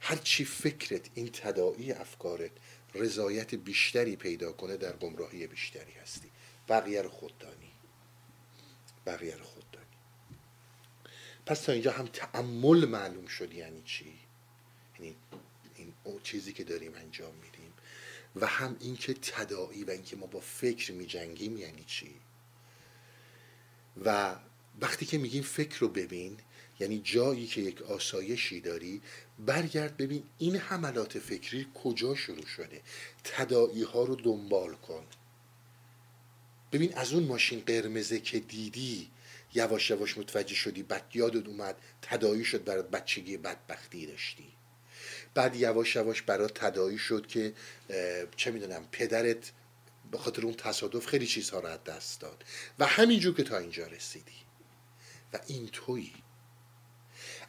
هرچی فکرت این تداعی افکارت رضایت بیشتری پیدا کنه در گمراهی بیشتری هستی. بقیه رو خوددانی بقیه رو خوددانی پس تا اینجا هم تعمل معلوم شد یعنی چی؟ یعنی این چیزی که داریم انجام میدیم. و هم اینکه تداعی و اینکه ما با فکر میجنگیم یعنی چی؟ و وقتی که میگیم فکر رو ببین یعنی جایی که یک آسایشی داری برگرد ببین این حملات فکری کجا شروع شده. تدائی ها رو دنبال کن. ببین از اون ماشین قرمزه که دیدی یواش یواش متوجه شدی بعد یادت اومد تدایی شد برات بچگی بدبختی داشتی. بعد یواش یواش برات تدایی شد که چه می‌دونم پدرت به خاطر اون تصادف خیلی چیزها رو از دست داد. و همینجور که تا اینجا رسیدی. و این تویی.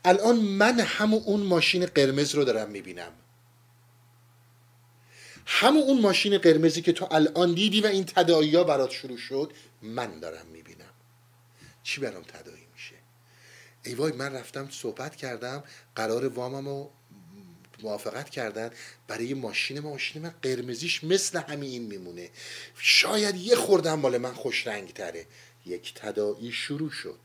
الان من همون اون ماشین قرمز رو دارم می‌بینم. همون اون ماشین قرمزی که تو الان دیدی و این تدایی ها برات شروع شد من دارم می‌بینم. چی برام تدایی میشه؟ ای وای من رفتم صحبت کردم قرار وامم رو موافقت کردن. برای ماشین ما ماشین من قرمزیش مثل همین میمونه. شاید یه خوردم مال من خوش رنگ تره یک تدایی شروع شد.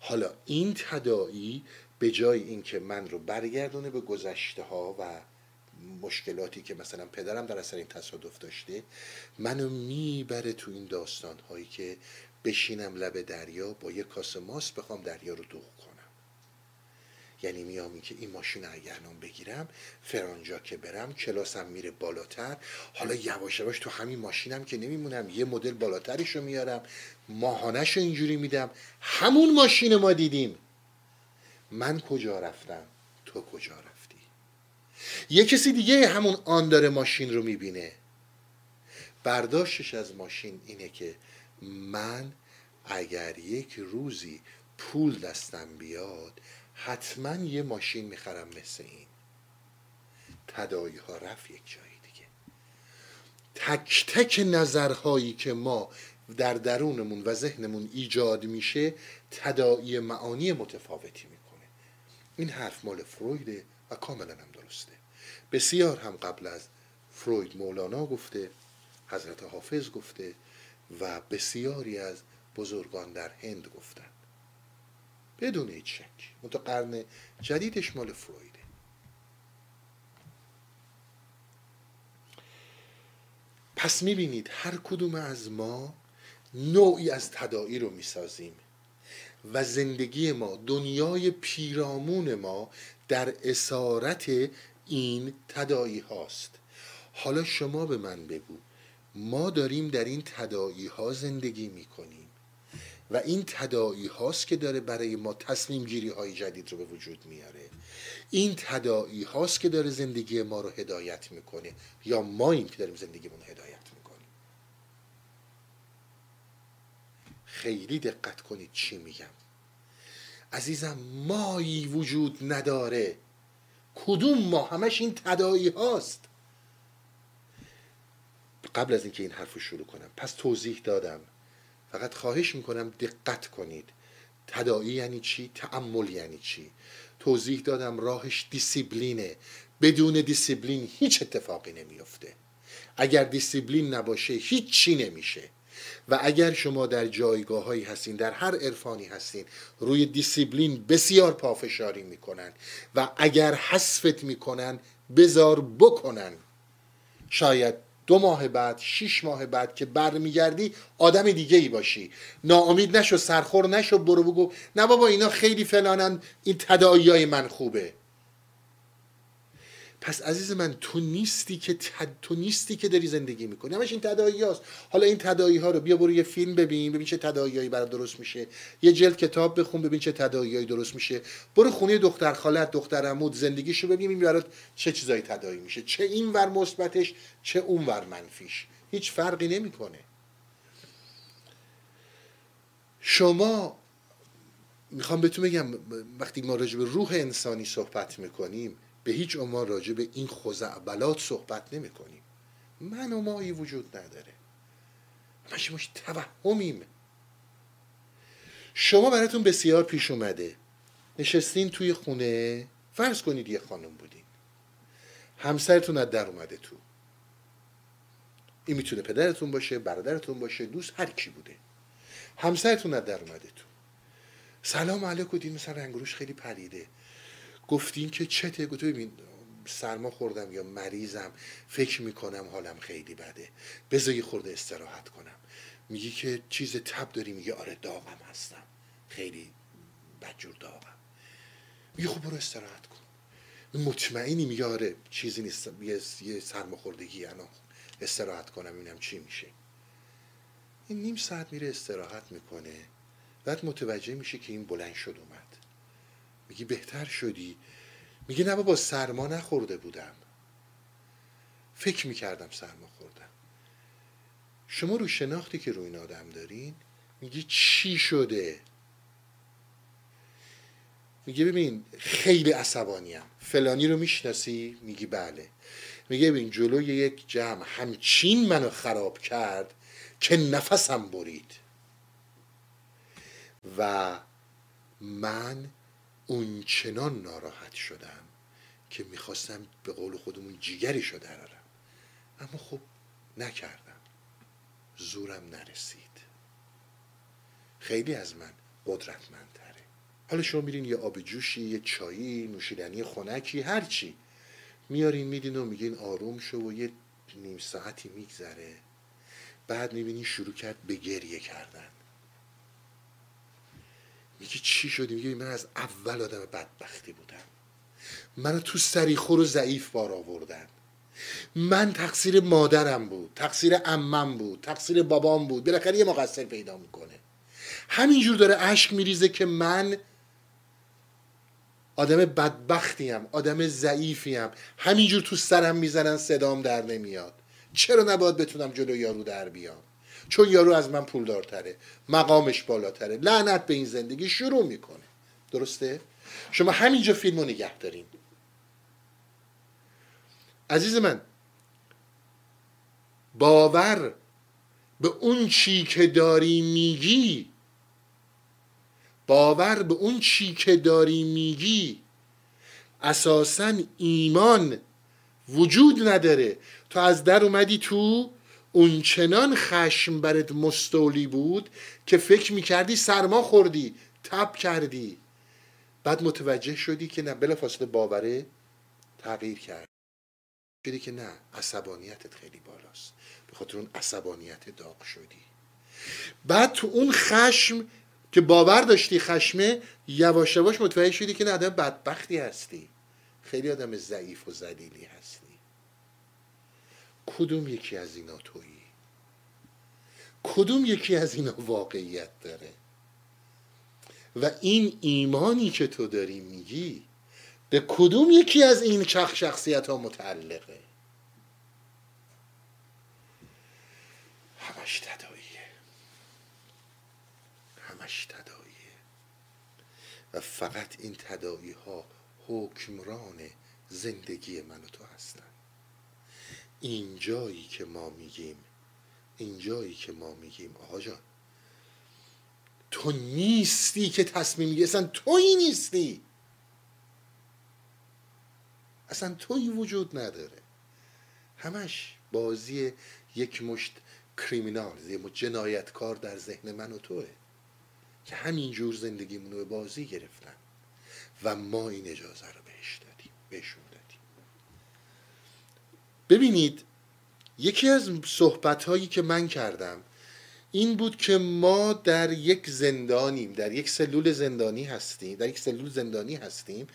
حالا این تدایی به جای اینکه من رو برگردونه به گذشته ها و مشکلاتی که مثلا پدرم در اثر این تصادف داشته منو می‌بره تو این داستان هایی که بشینم لب دریا با یه کاسه ماست بخوام دریا رو دوغ کنم. یعنی میام که این ماشین اگر الان بگیرم فرانجا که برم کلاسم میره بالاتر. حالا یواش یواش تو همین ماشینم که نمیمونم یه مدل بالاترش رو میارم. ماهانش رو اینجوری میدم. همون ماشین ما دیدیم. من کجا رفتم؟ تو کجا رفتی؟ یه کسی دیگه همون آن داره ماشین رو می‌بینه. برداشتش از ماشین اینه که من اگر یک روزی پول دستم بیاد حتما یه ماشین می‌خرم مثل این. تدایی ها رفت یک جایی دیگه. تک تک نظرهایی که ما در درونمون و ذهنمون ایجاد میشه تدایی معانی متفاوتی می‌کنه. این حرف مال فرویده و کاملا هم بسیار هم قبل از فروید مولانا گفته حضرت حافظ گفته و بسیاری از بزرگان در هند گفتن بدون هیچ شک منتها قرن جدیدش مال فرویده. پس می‌بینید هر کدوم از ما نوعی از تدائی رو می‌سازیم و زندگی ما دنیای پیرامون ما در اسارت این تدائی هاست حالا شما به من بگو. ما داریم در این تدائی ها زندگی می‌کنیم. و این تدائی هاست که داره برای ما تصمیم گیری های جدید رو به وجود میاره. این تدائی هاست که داره زندگی ما رو هدایت می‌کنه. یا ما این که داریم زندگیمون هدایت می‌کنیم. خیلی دقت کنید چی میگم. عزیزم مایی وجود نداره. کدوم ما؟ همش این تدائی هاست. قبل از اینکه این حرف رو شروع کنم پس توضیح دادم. فقط خواهش می‌کنم دقت کنید. تداعی یعنی چی؟ تامل یعنی چی؟ توضیح دادم راهش دیسیبلینه. بدون دیسیبلین هیچ اتفاقی نمیفته اگر دیسیبلین نباشه هیچ چی نمیشه. و اگر شما در جایگاه هایی هستین در هر عرفانی هستین روی دیسیبلین بسیار پافشاری می‌کنن و اگر حذفت می‌کنن بزار بکنن. شاید دو ماه بعد شیش ماه بعد که برمیگردی آدم دیگه ای باشی. ناامید نشو سرخور نشو برو بگو نه بابا اینا خیلی فلانن این تدایی من خوبه. پس عزیز من تو نیستی که تد... تو نیستی که داری زندگی می‌کنی. همش این تدایی هاست. حالا این تدایی ها رو بیا برو یه فیلم ببین ببین چه تدایی برای درست میشه. یه جلد کتاب بخون ببین چه تدایی درست میشه. برو خونه دختر خالت دختر عمود زندگیشو ببین این برات چه چیزایی تدایی میشه. چه این ور مثبتش چه اون ور منفیش. هیچ فرقی نمی‌کنه. شما می‌خوام بهتون بگم وقتی ما راجع به روح انسانی صحبت می‌کنیم به هیچ عنوان راجع به این خزعبلات صحبت نمی کنیم. من و مایی وجود نداره. همش مش توهمیم. شما براتون بسیار پیش اومده. نشستین توی خونه. فرض کنید یه خانم بودین. همسرتون از در اومده تو. این می‌تونه پدرتون باشه برادرتون باشه دوست هر کی بوده. همسرتون از در اومده تو. سلام علیکم دین مثلا رنگروش خیلی پریده. گفتین که چته گفت ببین سرما خوردم یا مریضم فکر می‌کنم حالم خیلی بده. بذار خورده استراحت کنم. میگی که چیز تب داری میگه آره داغم هستم. خیلی بدجور داغم. میگه خب برو استراحت کن. مطمئنی؟ میگه آره چیزی نیست. یه سرماخوردگی الان استراحت کنم اینم چی میشه. این نیم ساعت میره استراحت می‌کنه. بعد متوجه میشه که این بلند شد اومد. میگی بهتر شدی. میگه نه با سرما نخورده بودم. فکر می‌کردم سرما خوردم. شما رو شناختی که روی این آدم دارین میگی چی شده؟ میگه ببین خیلی عصبانیم. فلانی رو می‌شناسی؟ میگی بله. میگه ببین جلوی یک جمع همچین منو خراب کرد که نفسم برید. و من اونچنان ناراحت شدم که می‌خواستم به قول خودمون جیگریشو درارم. اما خب نکردم. زورم نرسید. خیلی از من قدرتمندتره. حالا شما میرین یه آب جوشی یه چایی نوشیدنی خنکی هرچی میارین میدین و میگین آروم شو و یه نیم ساعتی میگذره. بعد می‌بینی شروع کرد به گریه کردن. میگه چی شدی میگه من از اول آدم بدبختی بودم. منو تو سریخور و ضعیف بار آوردن. من تقصیر مادرم بود تقصیر امم بود تقصیر بابام بود. بالاخره یه مقصر پیدا می‌کنه. همینجور داره اشک میریزه که من آدم بدبختیم آدم ضعیفیم. همینجور تو سرم می‌زنن صدام در نمیاد. چرا نباید بتونم جلو یارو در بیام؟ چون یارو از من پولدارتره مقامش بالاتره. لعنت به این زندگی شروع می‌کنه. درسته؟ شما همینجا فیلم رو نگه دارین. عزیز من باور به اون چی که داری میگی باور به اون چی که داری میگی اساسا ایمان وجود نداره. تو از در اومدی تو اون چنان خشم برت مستولی بود که فکر می‌کردی سرما خوردی تب کردی. بعد متوجه شدی که نه بلا فاصله باوره تغییر کرد. شدی که نه عصبانیتت خیلی بالاست. به خاطر اون عصبانیت داغ شدی. بعد تو اون خشم که باور داشتی خشمه یواش یواش متوجه شدی که نه آدم بدبختی هستی. خیلی آدم ضعیف و ذلیلی هستی. کدوم یکی از اینا تویی؟ کدوم یکی از اینا واقعیت داره؟ و این ایمانی که تو داری میگی به کدوم یکی از این چخ شخصیت ها متعلقه؟ همش تداییه همش تداییه و فقط این تدایی ها حکمران زندگی من و تو هستن. این جایی که ما میگیم این جایی که ما میگیم. آقا جان تو نیستی که تصمیم میگی اصلا تویی نیستی. اصلا تویی وجود نداره. همش بازی یک مشت کریمینال یه مشت جنایتکار در ذهن من و توه که همینجور زندگیمون رو به بازی گرفتن. و ما این اجازه رو بهش دادیم. بهشون. ببینید یکی از صحبت هایی که من کردم این بود که ما در یک زندانیم در یک سلول زندانی هستیم در یک سلول زندانی هستیم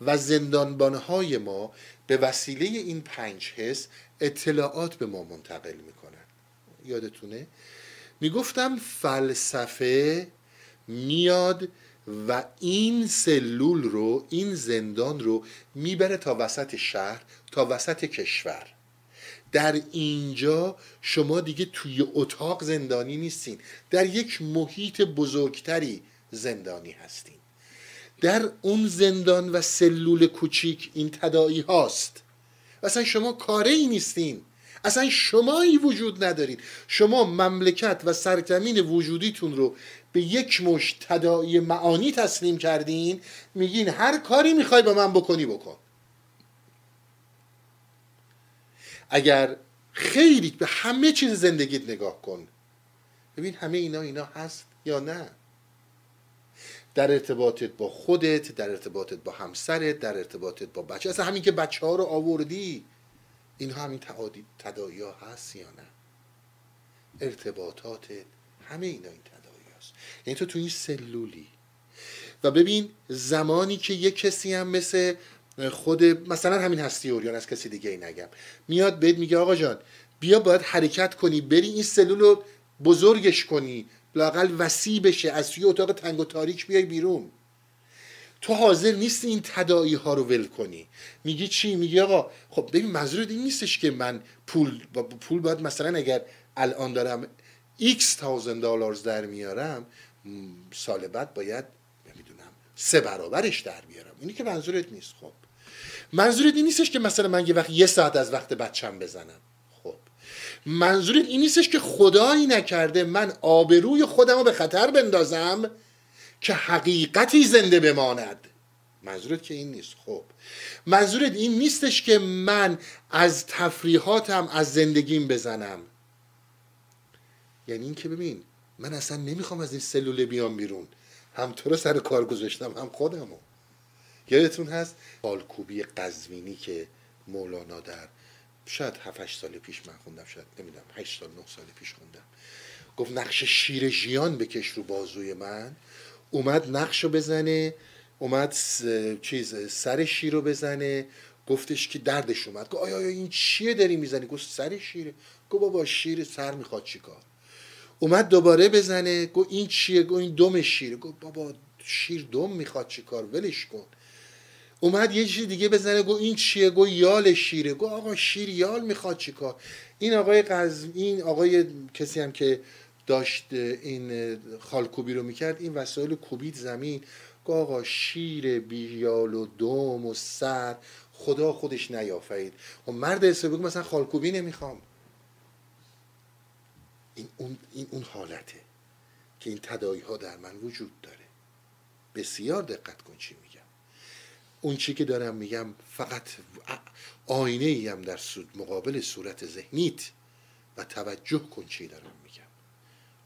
و زندانبانهای ما به وسیله این پنج حس اطلاعات به ما منتقل می‌کنن. یادتونه؟ می‌گفتم فلسفه میاد و این سلول رو این زندان رو می‌بره تا وسط شهر تا وسط کشور. در اینجا شما دیگه توی اتاق زندانی نیستین. در یک محیط بزرگتری زندانی هستین. در اون زندان و سلول کوچیک این تدایی هاست. اصلا شما کاره ای نیستین. اصلا شمایی وجود ندارین. شما مملکت و سرزمین وجودیتون رو به یک مش تدایی معانی تسلیم کردین. میگین هر کاری می‌خوای با من بکنی بکن. اگر خیلی به همه چیز زندگیت نگاه کن. ببین همه اینا اینا هست یا نه؟ در ارتباطت با خودت در ارتباطت با همسرت در ارتباطت با بچه. اصلا همین که بچه ها رو آوردی اینها همین تدایی ها هست یا نه؟ ارتباطاتت همه اینا این تدایی هست. یعنی تو تو این سلولی. و ببین زمانی که یه کسی هم مثل خود مثلا همین هستی اوریان از کسی دیگه ای نگم. میاد بهت میگه آقا جان بیا باید حرکت کنی بری این سلول رو بزرگش کنی لاقل وسیع بشه از توی اتاق تنگ و تاریک بیای بیرون. تو حاضر نیست این تدایی ها رو ول کنی. میگی چی؟ میگی آقا خب ببین منظور این نیستش که من پول با پول باید مثلا اگر الان دارم x تاوزن دلارز در میارم سال بعد باید نمی‌دونم سه برابرش در بیارم. اینی که منظورت نیست خب. منظورت این نیستش که مثلا من یه وقت یه ساعت از وقت بچم بزنم. خب. منظورت این نیستش که خدایی نکرده من آبروی خودم رو به خطر بندازم که حقیقتی زنده بماند. منظورت که این نیست. خب. منظورت این نیستش که من از تفریحاتم از زندگیم بزنم. یعنی این که ببین من اصلا نمی‌خوام از این سلوله بیام بیرون. هم تو رو سر کار گذاشتم هم خودمو. یادتون هست؟ بالکوبی قزوینی که مولانا در شاید 7 سال پیش من خوندم شاید نمی‌دونم 8 سال 9 سال پیش خوندم. گفت نقش شیر ژیان بکش رو بازوی من. اومد نقش رو بزنه اومد چیز سر شیر رو بزنه. گفتش که دردش اومد. گفت آیا, آیا این چیه داری می‌زنی؟ گفت سر شیره گفت بابا شیر سر می‌خواد چیکار اومد دوباره بزنه. گفت این چیه؟ گفت این دم شیره گفت بابا شیر دم می‌خواد چیکار ولش کن. اومد یه چیز دیگه بزنه گفت این چیه؟ گفت یال شیره. گفت آقا شیر یال می‌خواد چیکار این آقای قز این آقای کسی هم که داشت این خالکوبی رو می‌کرد این وسایل کوبید زمین. گفت آقا شیر بیال و دم و سر خدا خودش نیافرید. و خب مرد حسابی مثلا خالکوبی نمی‌خوام. این اون, این اون حالته که این تدایی ها در من وجود داره. بسیار دقت کن چی میگم اون چی که دارم میگم فقط آینه ای هم در مقابل صورت ذهنیت و توجه کن چی دارم میگم.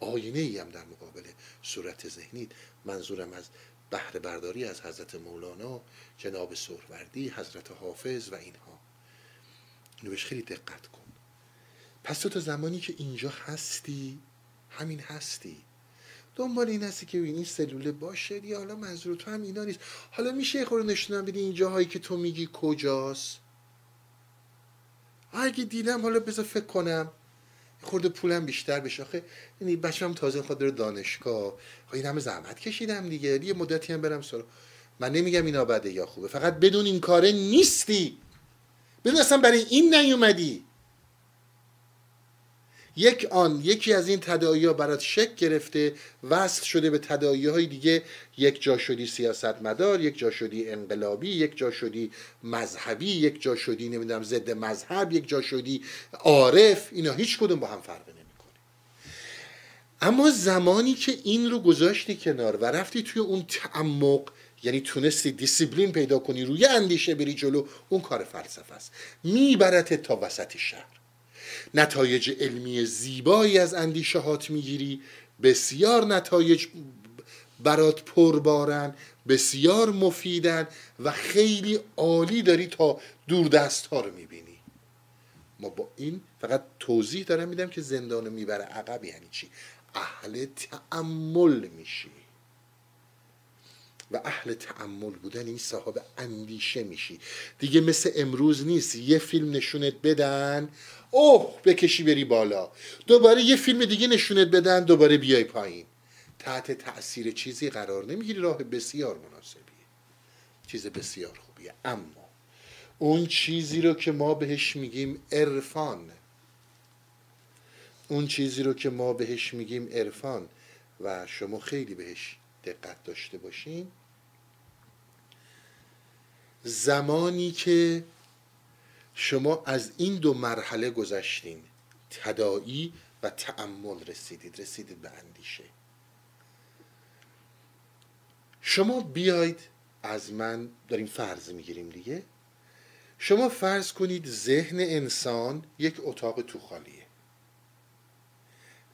آینه ای هم در مقابل صورت ذهنیت. منظورم از بهره برداری از حضرت مولانا جناب سهروردی حضرت حافظ و اینها. اینو خیلی دقت کن. پس تو تا زمانی که اینجا هستی همین هستی. دنبال این هستی که این سلوله باشه یا حالا منظور تو هم اینا نیست. حالا میشه یه خورده نشونم بدی این جاهایی که تو میگی کجاست؟ اگه دیدم حالا بذار فکر کنم. خورده پولم بیشتر بشه. آخه یعنی بچه‌م تازه خود داره دانشگاه. این همه زحمت کشیدم دیگه. یه مدتی هم برم سر من نمیگم اینا بده یا خوبه. فقط بدون این کاره نیستی. بدون اصلا برای این نیومدی. یک آن یکی از این تداعی ها برات شک گرفته وصل شده به تداعی های دیگه. یک جا شدی سیاست مدار یک جا شدی انقلابی یک جا شدی مذهبی یک جا شدی نمی‌دونم ضد مذهب یک جا شدی عارف. اینا هیچ کدوم با هم فرق نمی‌کنه. اما زمانی که این رو گذاشتی کنار و رفتی توی اون تعمق یعنی تونستی دیسیپلین پیدا کنی روی اندیشه بری جلو اون کار فلسفه است. میبرت تا وسط شهر. نتایج علمی زیبایی از اندیشهات می‌گیری. بسیار نتایج برات پربارن بسیار مفیدن و خیلی عالی داری تا دور دست ها رو می‌بینی. ما با این فقط توضیح دارم میدم که زندان می‌بره عقب یعنی چی؟ اهل تعمل میشی. و اهل تعمل بودن این صاحب اندیشه میشی. دیگه مثل امروز نیست. یه فیلم نشونت بدن. اوه بکشی بری بالا. دوباره یه فیلم دیگه نشونت بدن دوباره بیای پایین. تحت تاثیر چیزی قرار نمی‌گیری راه بسیار مناسبیه. چیز بسیار خوبیه. اما اون چیزی رو که ما بهش میگیم عرفان. اون چیزی رو که ما بهش میگیم عرفان. و شما خیلی بهش دقت داشته باشین. زمانی که شما از این دو مرحله گذشتین. تدائی و تعمل رسیدید. رسیدید به اندیشه. شما بیاید از من داریم فرض می‌گیریم دیگه. شما فرض کنید ذهن انسان یک اتاق تو خالیه.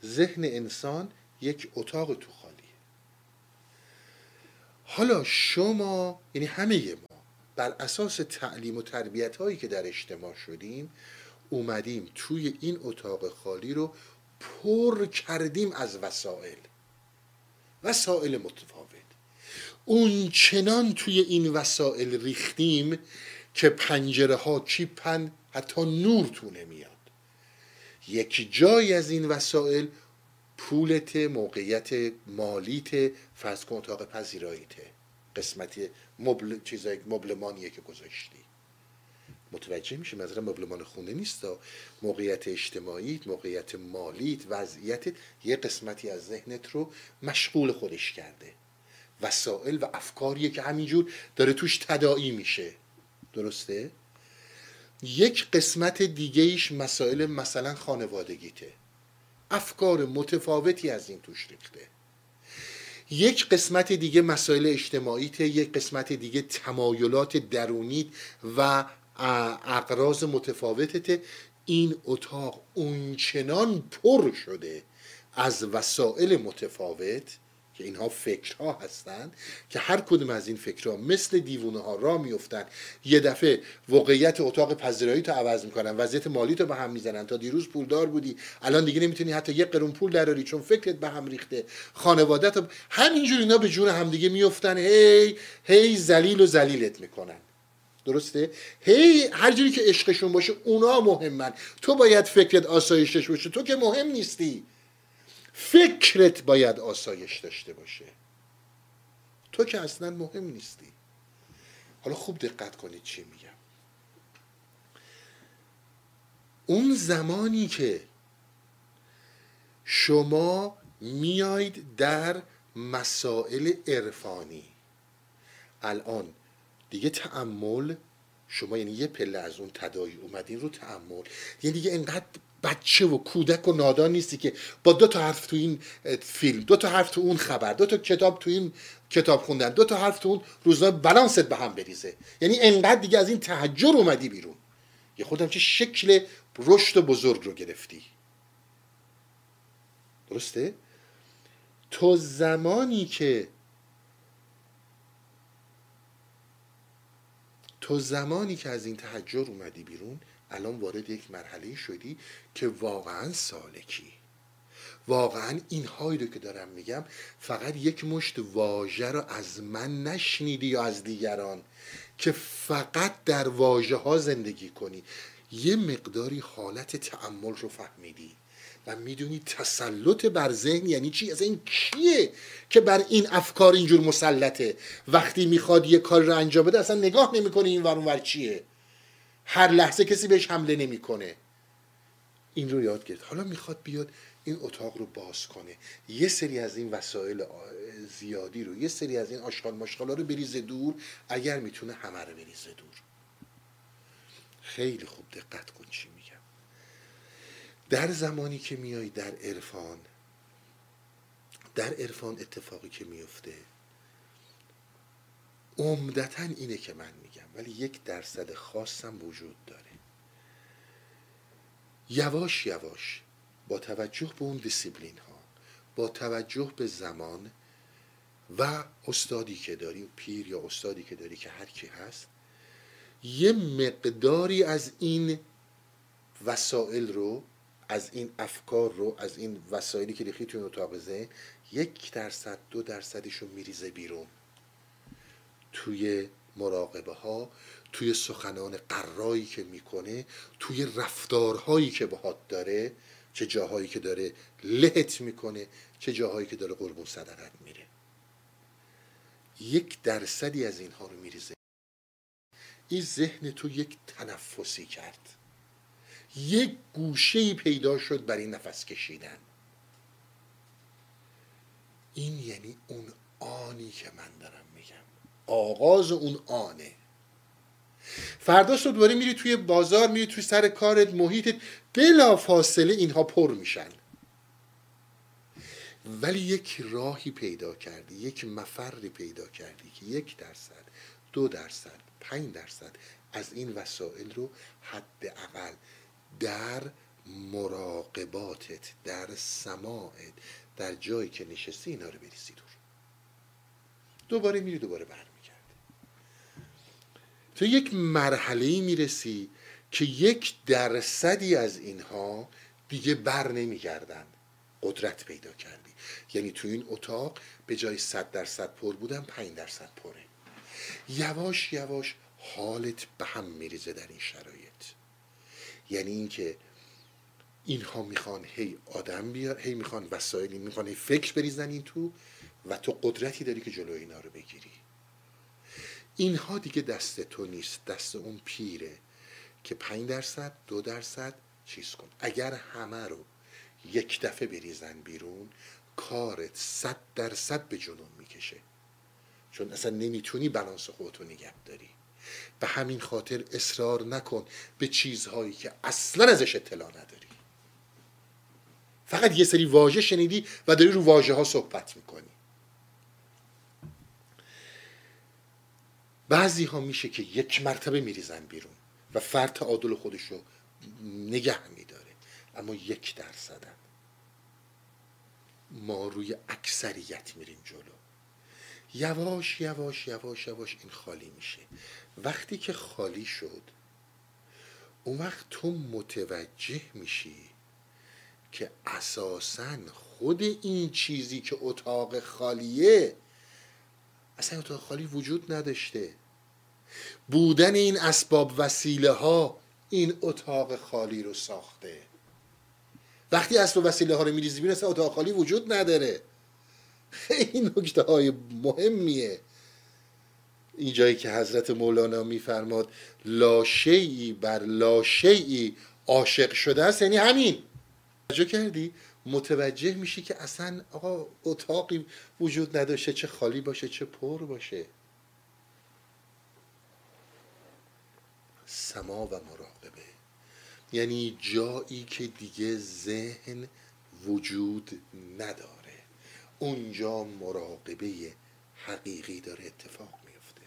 ذهن انسان یک اتاق تو خالیه. حالا شما یعنی همه ما بر اساس تعلیم و تربیت هایی که در اجتماع شدیم اومدیم توی این اتاق خالی رو پر کردیم از وسایل وسایل متفاوت. اون چنان توی این وسایل ریختیم که پنجره ها کیپن حتی نور تو نمیاد یک جای از این وسایل پولت موقعیت مالیت فرض کن اتاق پذیراییته قسمتی مبل چیزای مبلمانیه که گذاشتی. متوجه میشه مثلا مبلمان خونه نیست؟ موقعیت اجتماعی موقعیت مالیت وضعیت یه قسمتی از ذهنت رو مشغول خودش کرده. وسائل و افکاریه که همینجور داره توش تداعی میشه. درسته؟ یک قسمت دیگه ایش مسائل مثلا خانوادگیته. افکار متفاوتی از این توش ریخته. یک قسمت دیگه مسائل اجتماعیته یک قسمت دیگه تمایلات درونیت و اقراض متفاوتته. این اتاق اونچنان پر شده از وسایل متفاوت که اینها فکرها هستند که هر کدوم از این فکرها مثل دیوونه ها را میفتن یه دفعه واقعیت اتاق پذیرایی تو عوض می‌کنن. وضعیت مالی تو به هم می‌زنن. تا دیروز پولدار بودی. الان دیگه نمی‌تونی حتی یک قرون پول دراری چون فکرت به هم ریخته. خانوادت همینجور اینا به جون همدیگه میفتن هی هی زلیل و زلیلت می‌کنن. درسته؟ هی هر جوری که عشقشون باشه اونا مهمن. تو باید فکرت آسایشش باشه. تو که مهم نیستی. فکرت باید آسایش داشته باشه. تو که اصلا مهم نیستی. حالا خوب دقت کنید چی میگم. اون زمانی که شما میاید در مسائل عرفانی الان دیگه تعمل شما یعنی یه پله از اون تدایی اومدین رو تعمل یعنی دیگه انقدر بچه و کودک و نادان نیستی که با دو تا حرف تو این فیلم دو تا حرف تو اون خبر دو تا کتاب تو این کتاب خوندن دو تا حرف تو اون روزنامه بلانست به هم بریزه. یعنی انقدر دیگه از این تحجر اومدی بیرون. یه خودم چه شکل رشد و بزرگ رو گرفتی. درسته؟ تو زمانی که تو زمانی که از این تحجر اومدی بیرون الان وارد یک مرحله شدی که واقعا سالکی. واقعا این هایی رو که دارم میگم فقط یک مشت واژه رو از من نشنیدی یا از دیگران که فقط در واژه ها زندگی کنی. یه مقداری حالت تعمل رو فهمیدی و می‌دونی تسلط بر ذهن یعنی چی؟ از این کیه که بر این افکار اینجور مسلطه؟ وقتی می‌خواد یه کار رو انجام بده اصلا نگاه نمی‌کنه این ور چیه؟ هر لحظه کسی بهش حمله نمی‌کنه. این رو یاد گرفت. حالا می‌خواد بیاد این اتاق رو باز کنه. یه سری از این وسایل زیادی رو یه سری از این آشغال ماشغالا رو بریزه دور اگر می‌تونه همه رو بریزه دور. خیلی خوب دقت کن چی میگم. در زمانی که میای در عرفان در عرفان اتفاقی که میفته عمدتا اینه که من میگم ولی یک درصد خاصم وجود داره. یواش یواش با توجه به اون دیسیپلین ها با توجه به زمان و استادی که داری پیر یا استادی که داری که هر کی هست یه مقداری از این وسایل رو از این افکار رو از این وسایلی که ریخی توی اتاق ذهن یک درصد دو درصدش رو میریزه بیرون. توی مراقبه ها توی سخنان قرایی که می‌کنه توی رفتارهایی که باهات داره چه جاهایی که داره لهت می‌کنه چه جاهایی که داره قربون صدقت میره. یک درصدی از اینها رو میریزه. این ذهن تو یک تنفسی کرد. یک گوشه پیدا شد برای نفس کشیدن. این یعنی اون آنی که من دارم. آغاز اون آنه. فردا صبح دوباره میری توی بازار میری توی سر کارت محیطت بلا فاصله اینها پر میشن. ولی یک راهی پیدا کردی یک مفری پیدا کردی که یک درصد دو درصد پنج درصد از این وسایل رو حداقل در مراقباتت در سماعت در جایی که نشستی اینا رو بریزی دور. دوباره میری دوباره برمیگردی. تو یک مرحله می‌رسی که یک درصدی از اینها دیگه بر نمیگردن. قدرت پیدا کردی. یعنی تو این اتاق به جای صد درصد پر بودن پنج درصد پره. یواش یواش حالت به هم میریزه در این شرایط. یعنی اینکه اینها می‌خوان هی آدم بیار هی می‌خوان وسایلی می‌خوان هی فکر بریزن این تو و تو قدرتی داری که جلو اینا رو بگیری. اینها دیگه دست تو نیست دست اون پیره که پنج درصد دو درصد چیز کن. اگر همه رو یک دفعه بریزن بیرون کارت صد درصد به جنون می‌کشه. چون اصلا نمی‌تونی بلانس خودتو نگه داری. به همین خاطر اصرار نکن به چیزهایی که اصلا ازش اطلاع نداری. فقط یه سری واژه شنیدی و داری رو واژه ها صحبت می‌کنی. بعضی ها میشه که یک مرتبه میریزن بیرون و فرد تعادل خودش رو نگه میداره. اما یک درصدن ما روی اکثریت میریم جلو. یواش یواش یواش یواش این خالی میشه. وقتی که خالی شد اون وقت تو متوجه میشی که اساسا خود این چیزی که اتاق خالیه اصلا اتاق خالی وجود نداشته. بودن این اسباب وسیله ها این اتاق خالی رو ساخته. وقتی اسباب وسیله ها رو میریزی بیرون اصلا اتاق خالی وجود نداره. خیلی نکته های مهمیه. این جایی که حضرت مولانا میفرماد لاشیعی بر لاشیعی عاشق شده است یعنی همین. توجه کردی؟ متوجه میشی که اصلا آقا اتاقی وجود نداشته چه خالی باشه چه پر باشه. سما و مراقبه. یعنی جایی که دیگه ذهن وجود نداره. اونجا مراقبه حقیقی داره اتفاق میفته.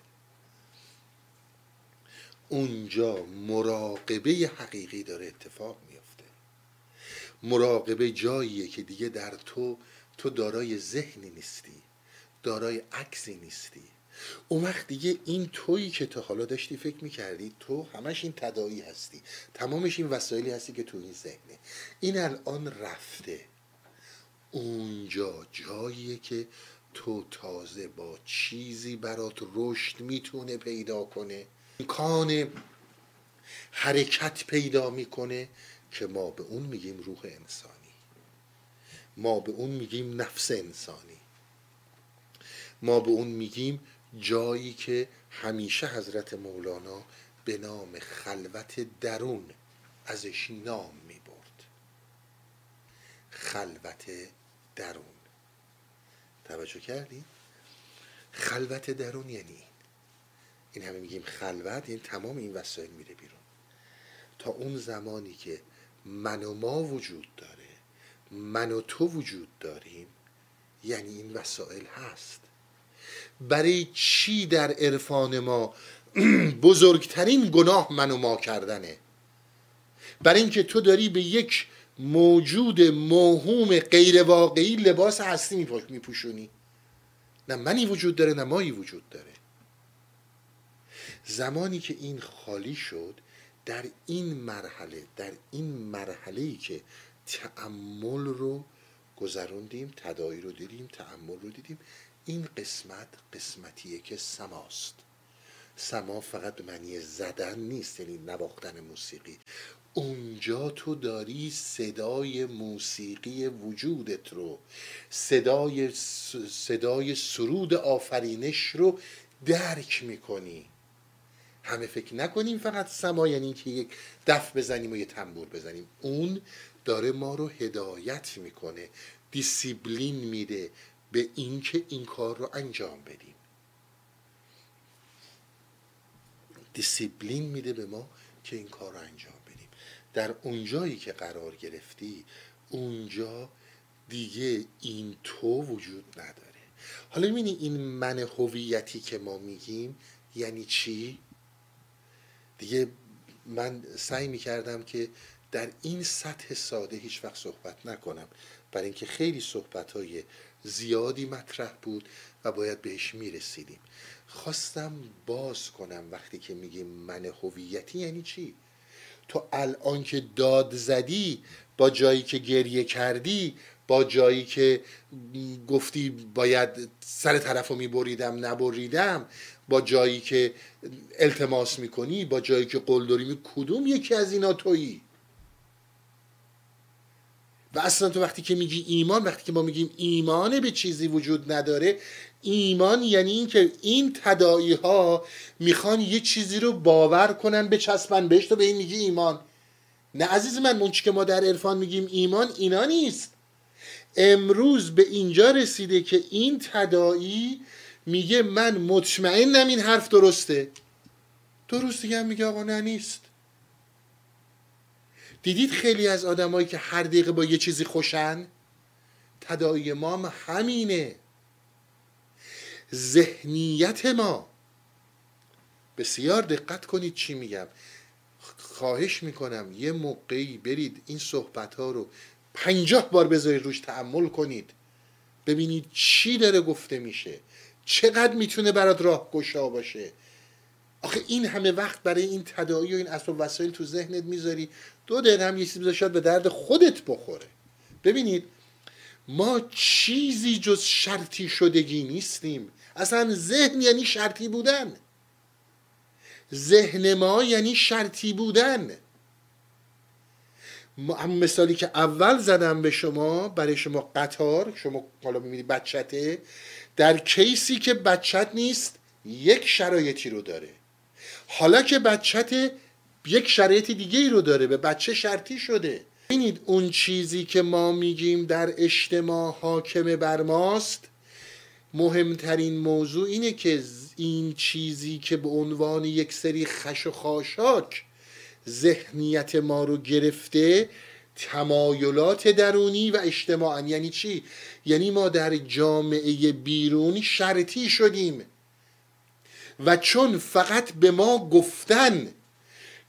اونجا مراقبه حقیقی داره اتفاق میفته مراقبه جاییه که دیگه در تو تو دارای ذهنی نیستی دارای عکسی نیستی. اون وقت دیگه این تویی که تا حالا داشتی فکر می‌کردی تو همش این تدایی هستی. تمامش این وسایلی هستی که تو این ذهنه. این الان رفته. اونجا جاییه که تو تازه با چیزی برات رشد می‌تونه پیدا کنه. امکان حرکت پیدا می‌کنه. که ما به اون میگیم روح انسانی. ما به اون میگیم نفس انسانی. ما به اون میگیم جایی که همیشه حضرت مولانا به نام خلوت درون ازش نام می برد خلوت درون. توجه کردی؟ خلوت درون یعنی این. این همه میگیم خلوت یعنی تمام این وسایل میره بیرون. تا اون زمانی که من و ما وجود داره. من و تو وجود داریم. یعنی این وسایل هست. برای چی در عرفان ما بزرگترین گناه من و ما کردنه؟ برای اینکه تو داری به یک موجود موهوم غیر واقعی لباس هستی میپوشونی. نه منی وجود داره نه مایی وجود داره. زمانی که این خالی شد در این مرحله در این مرحله ای که تعمل رو گذروندیم تدایی رو دیدیم تعمل رو دیدیم این قسمت قسمتیه که سماست. سما فقط به معنی زدن نیست یعنی نواختن موسیقی. اونجا تو داری صدای موسیقی وجودت رو صدای صدای سرود آفرینش رو درک می‌کنی. همه فکر نکنیم فقط سما یعنی که یک دف بزنیم و یه تنبور بزنیم. اون داره ما رو هدایت می‌کنه دیسیبلین میده به اینکه این کار رو انجام بدیم. دیسیبلین میده به ما که این کار رو انجام بدیم. در اونجایی که قرار گرفتی اونجا دیگه این تو وجود نداره. حالا می‌بینی این من هویتی که ما میگیم یعنی چی؟ دیگه من سعی می‌کردم که در این سطح ساده هیچ وقت صحبت نکنم. برای اینکه خیلی صحبت های زیادی مطرح بود و باید بهش می‌رسیدیم. خواستم باز کنم وقتی که میگیم من هویتی یعنی چی؟ تو الان که داد زدی با جایی که گریه کردی با جایی که گفتی باید سر طرف رو میبریدم نبریدم با جایی که التماس می‌کنی با جایی که قلدری می کدوم یکی از اینا تویی؟ و اصلا تو وقتی که میگی ایمان وقتی که ما میگیم ایمان به چیزی وجود نداره ایمان یعنی اینکه این تداعی ها می‌خوان یه چیزی رو باور کنن به چسبن بهش تو به این میگی ایمان. نه عزیز من منچی که ما در عرفان میگیم ایمان اینا نیست. امروز به اینجا رسیده که این تداعی میگه من مطمئنم این حرف درسته. درست دیگه هم میگه آقا نه نیست. دیدید خیلی از آدمایی که هر دقیقه با یه چیزی خوشن؟ تداعی ما هم همینه. ذهنیت ما. بسیار دقت کنید چی میگم. خواهش می‌کنم یه موقعی برید این صحبت ها رو پنجاه بار بذارید روش تعمل کنید. ببینید چی داره گفته میشه. چقدر می‌تونه برات راه گشا باشه؟ آخه این همه وقت برای این تداعی و این اسباب وسایل تو ذهنت می‌ذاری. دو دقیقه هم یه چیزی شاید به درد خودت بخوره. ببینید ما چیزی جز شرطی شدگی نیستیم. اصلا ذهن یعنی شرطی بودن. ذهن ما یعنی شرطی بودن. هم مثالی که اول زدم به شما برای شما قطار شما حالا می‌بینید بچته در کیسی که بچت نیست یک شرایطی رو داره. حالا که بچت یک شرایط دیگه ای رو داره به بچه شرطی شده. ببینید اون چیزی که ما میگیم در اجتماع حاکم بر ماست مهمترین موضوع اینه که این چیزی که به عنوان یک سری خش و خاشاک ذهنیت ما رو گرفته تمایلات درونی و اجتماعی. یعنی چی؟ یعنی ما در جامعه بیرونی شرطی شدیم. و چون فقط به ما گفتن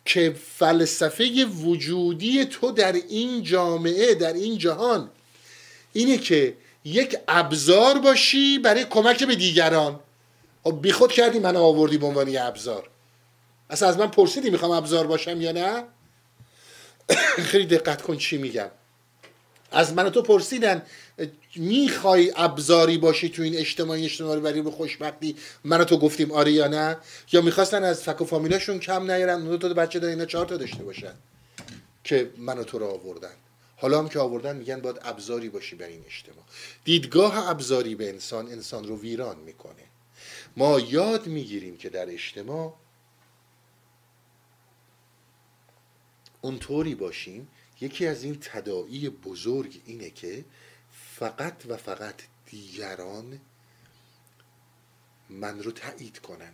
که فلسفه وجودی تو در این جامعه در این جهان اینه که یک ابزار باشی برای کمک به دیگران. خب بیخود کردی من آوردی به عنوان ابزار. اصلا از من پرسیدی می‌خوام ابزار باشم یا نه؟ خیلی دقت کن چی میگم. از من تو پرسیدن می‌خوای ابزاری باشی تو این اجتماعی اجتماعی برای به خوشبختی؟ من تو گفتیم آره یا نه؟ یا می‌خواستن از فک و فامیلاشون کم نیارن؟ دو تا بچه دارن اینا چهار تا داشته باشن که من تو رو آوردن. حالا هم که آوردن میگن باید ابزاری باشی برای این اجتماع. دیدگاه ابزاری به انسان انسان رو ویران می‌کنه. ما یاد می‌گیریم که در اجتماع اونطوری باشیم یکی از این تداعی بزرگ اینه که فقط و فقط دیگران من رو تایید کنن.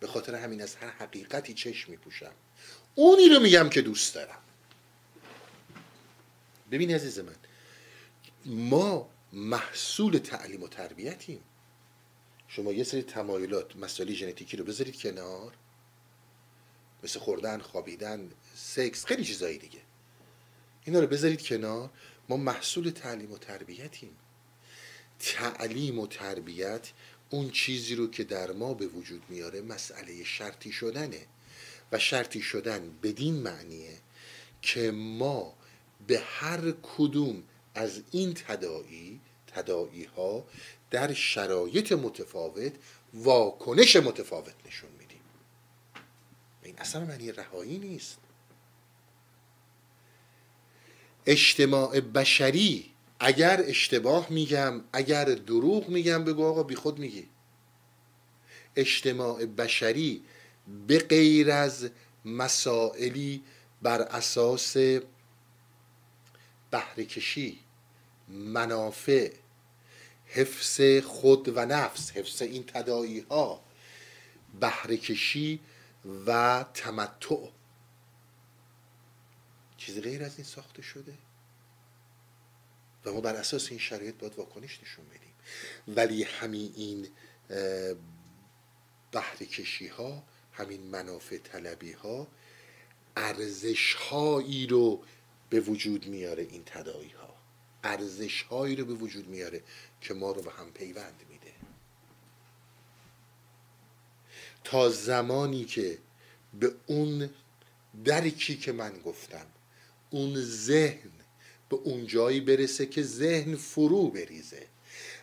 به خاطر همین از هر حقیقتی چشم میپوشم. اونی رو میگم که دوست دارم. ببین عزیز من ما محصول تعلیم و تربیتیم. شما یه سری تمایلات مسائل ژنتیکی رو بذارید کنار. مثل خوردن خوابیدن سکس خیلی چیزایی دیگه. اینا رو بذارید کنار. ما محصول تعلیم و تربیتیم. تعلیم و تربیت اون چیزی رو که در ما به وجود میاره مسئله شرطی شدنه. و شرطی شدن بدین معنیه که ما به هر کدوم از این تداعی تداعی ها در شرایط متفاوت واکنش متفاوت نشون این اصلا معنی رهایی نیست. اجتماع بشری اگر اشتباه میگم اگر دروغ میگم بگو آقا بی خود میگی. اجتماع بشری به غیر از مسائلی بر اساس بهرهکشی منافع حفظ خود و نفس حفظ این تدایی ها بهرهکشی و تمتع. چیزی غیر از این ساخته شده. و ما بر اساس این شرایط باید واکنش نشون بدیم. ولی همین این بهره کشی ها همین منافع طلبی ها ارزش هایی رو به وجود میاره این تدایی ها ارزش هایی رو به وجود میاره که ما رو به هم پیوند میده تا زمانی که به اون درکی که من گفتم اون ذهن به اون جایی برسه که ذهن فرو بریزه.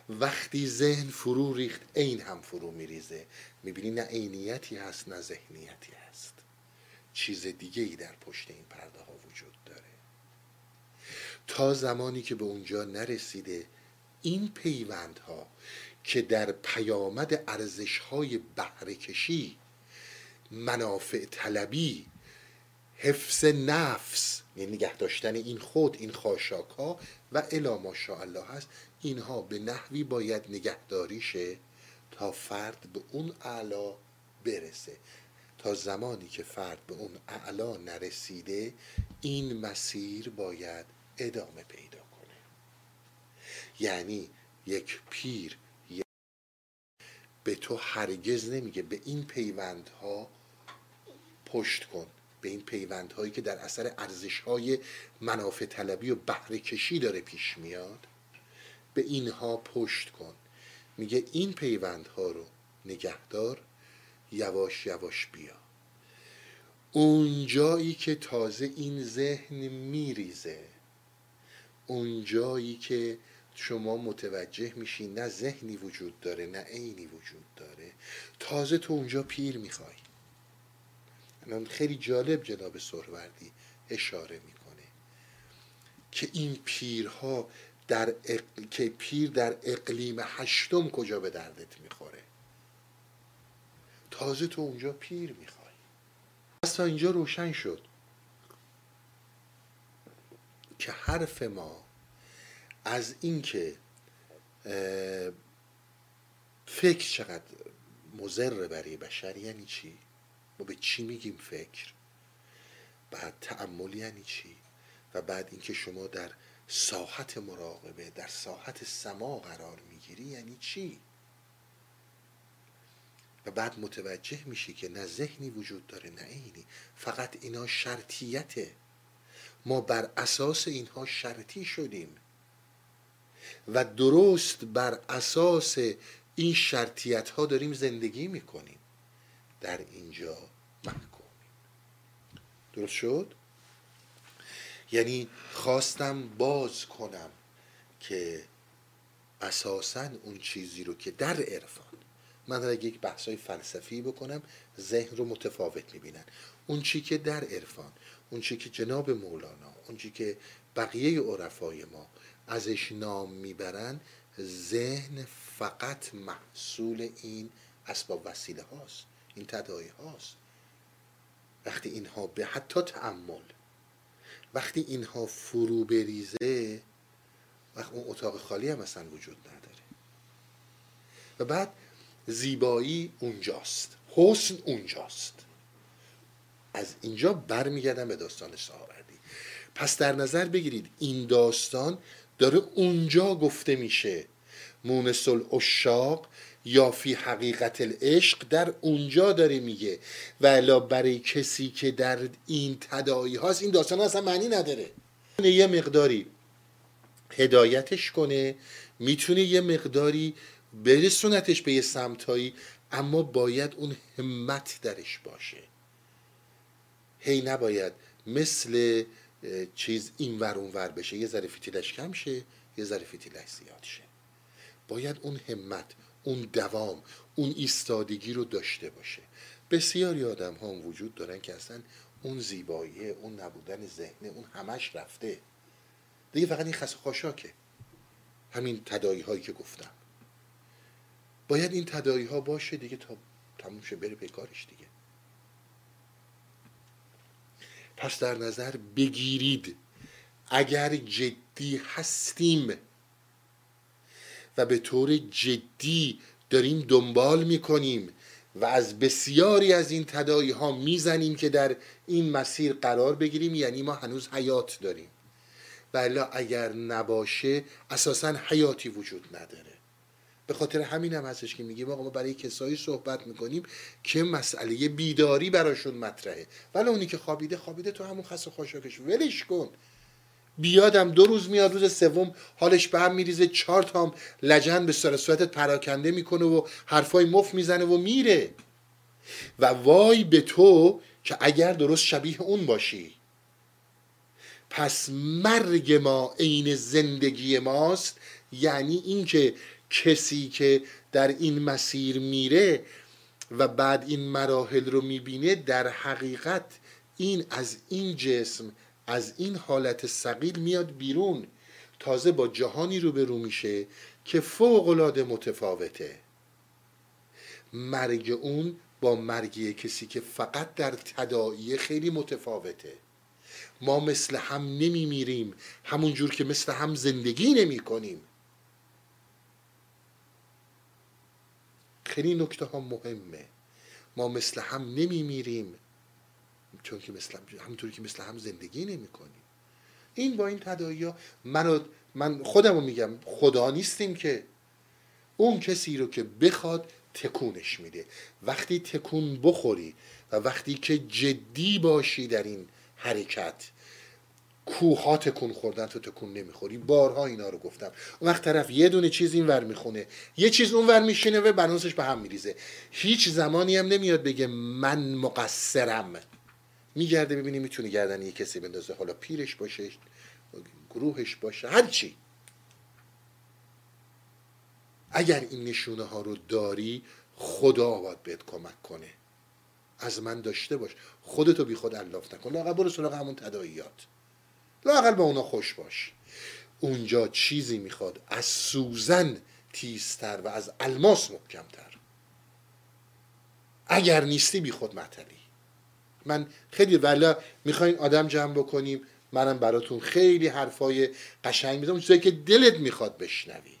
وقتی ذهن فرو ریخت عین هم فرو میریزه. می‌بینی نه عینیتی هست نه ذهنیتی هست. چیز دیگه ای در پشت این پرده ها وجود داره. تا زمانی که به اونجا نرسیده این پیوندها که در پیامد ارزش های بهرهکشی منافع طلبی حفظ نفس یعنی نگه داشتن این خود این خاشاک ها و الا ماشاءالله هست اینها به نحوی باید نگهداری شه تا فرد به اون اعلا برسه. تا زمانی که فرد به اون اعلا نرسیده این مسیر باید ادامه پیدا کنه. یعنی یک پیر به تو هرگز نمیگه. به این پیوندها پشت کن. به این پیوندهایی که در اثر ارزشهای منافع طلبی و بهره کشی داره پیش میاد به اینها پشت کن. میگه این پیوندها رو نگهدار یواش یواش بیا. اون جایی که تازه این ذهن میریزه اون جایی که شما متوجه میشی نه ذهنی وجود داره نه عینی وجود داره. تازه تو اونجا پیر می‌خوای. الان خیلی جالب جناب سهروردی اشاره می‌کنه که این پیرها در که پیر در اقلیم هشتم کجا به دردت می‌خوره؟ تازه تو اونجا پیر می‌خوای. پس تا اینجا روشن شد که حرف ما از اینکه فکر چقدر مزر برای بشر یعنی چی؟ ما به چی میگیم فکر؟ بعد تعمل یعنی چی؟ و بعد اینکه شما در ساحت مراقبه در ساحت سما قرار می‌گیری یعنی چی؟ و بعد متوجه میشی که نه ذهنی وجود داره نه اینی فقط اینا شرطیته. ما بر اساس اینها شرطی شدیم. و درست بر اساس این شرطیت ها داریم زندگی می‌کنیم. در اینجا محکومیم درست شد؟ یعنی خواستم باز کنم که اساسا اون چیزی رو که در عرفان من اگه یک بحثای فلسفی بکنم ذهن رو متفاوت می‌بینن. اون چی که در عرفان اون چی که جناب مولانا اون چی که بقیه عرفای ما ازش نام می‌برن ذهن فقط محصول این اسباب وسیله هاست این تدایی هاست. وقتی اینها به حتی تعمل وقتی اینها فرو بریزه وقت اون اتاق خالی هم اصلا وجود نداره. و بعد زیبایی اونجاست حسن اونجاست. از اینجا برمیگردم به داستان سهاوردی. پس در نظر بگیرید این داستان داره اونجا گفته میشه. مونس الاشاق یا فی حقیقت العشق در اونجا داره میگه. و برای کسی که در این تدایی هاست این داستان اصلا معنی نداره. یه مقداری هدایتش کنه می‌تونه یه مقداری برسونتش به یه سمتایی اما باید اون همت درش باشه. هی نباید مثل چیز این ور اون ور بشه یه ذره فیتیلش کم شه یه ذره فیتیلش زیاد شه. باید اون همت اون دوام اون ایستادگی رو داشته باشه. بسیاری آدم ها وجود دارن که اصلا اون زیبایی اون نبودن ذهن اون همش رفته. دیگه فقط این خس خاشاکه. همین تدایی هایی که گفتم. باید این تدایی ها باشه دیگه تا تموم شه بره پیکارش دیگه. پس در نظر بگیرید. اگر جدی هستیم و به طور جدی داریم دنبال می‌کنیم و از بسیاری از این تدایی ها می‌زنیم که در این مسیر قرار بگیریم یعنی ما هنوز حیات داریم. ولی اگر نباشه اساسا حیاتی وجود نداره. به خاطر همین هم هستش که میگیم آقا ما برای کسایی صحبت می‌کنیم که مسئله بیداری براشون مطرحه. ولی اونی که خوابیده خوابیده تو همون خس خاشاکش. ولش کن. بیادم دو روز میاد روز سوم حالش به هم میریزه. چهار تام لجن به سر صورتت پراکنده می‌کنه و حرفای مف می‌زنه و میره. و وای به تو که اگر درست شبیه اون باشی. پس مرگ ما عین زندگی ماست. یعنی اینکه کسی که در این مسیر میره و بعد این مراحل رو می‌بینه در حقیقت این از این جسم از این حالت سقیل میاد بیرون. تازه با جهانی روبرو میشه که فوق العاده متفاوته. مرگ اون با مرگ کسی که فقط در تداعی خیلی متفاوته. ما مثل هم نمیمیریم همونجور که مثل هم زندگی نمی کنیم خیلی نکته ها مهمه. ما مثل هم نمیمیریم چون که مثل همونطوری که مثل هم زندگی نمی کنیم این با این تداعی ها من, من خودم رو میگم خدا نیستیم که اون کسی رو که بخواد تکونش میده. وقتی تکون بخوری و وقتی که جدی باشی در این حرکت کوها تکون خوردن تو تکون نمی‌خوری. بارها اینا رو گفتم. اون وقت طرف یه دونه چیز این ور می‌خونه. یه چیز اون ور میشینه و بناسش به هم میریزه. هیچ زمانی هم نمیاد بگه من مقصرم. میگرده ببینی می‌تونه گردن یه کسی بندازه. حالا پیرش باشه گروهش باشه هر چی. اگر این نشونه ها رو داری خدا باید بهت کمک کنه. از من داشته باش. خودتو بی خود الاف نکن. لاقل برو سراغ همون تداعیات. لاقل با اونا خوش باش. اونجا چیزی می‌خواد. از سوزن تیزتر و از الماس محکمتر اگر نیستی بی خود مطلی. من خیلی ولا می‌خواین آدم جمع بکنیم منم براتون خیلی حرفای قشنگ می‌زنم. چیزایی که دلت می‌خواد بشنوی.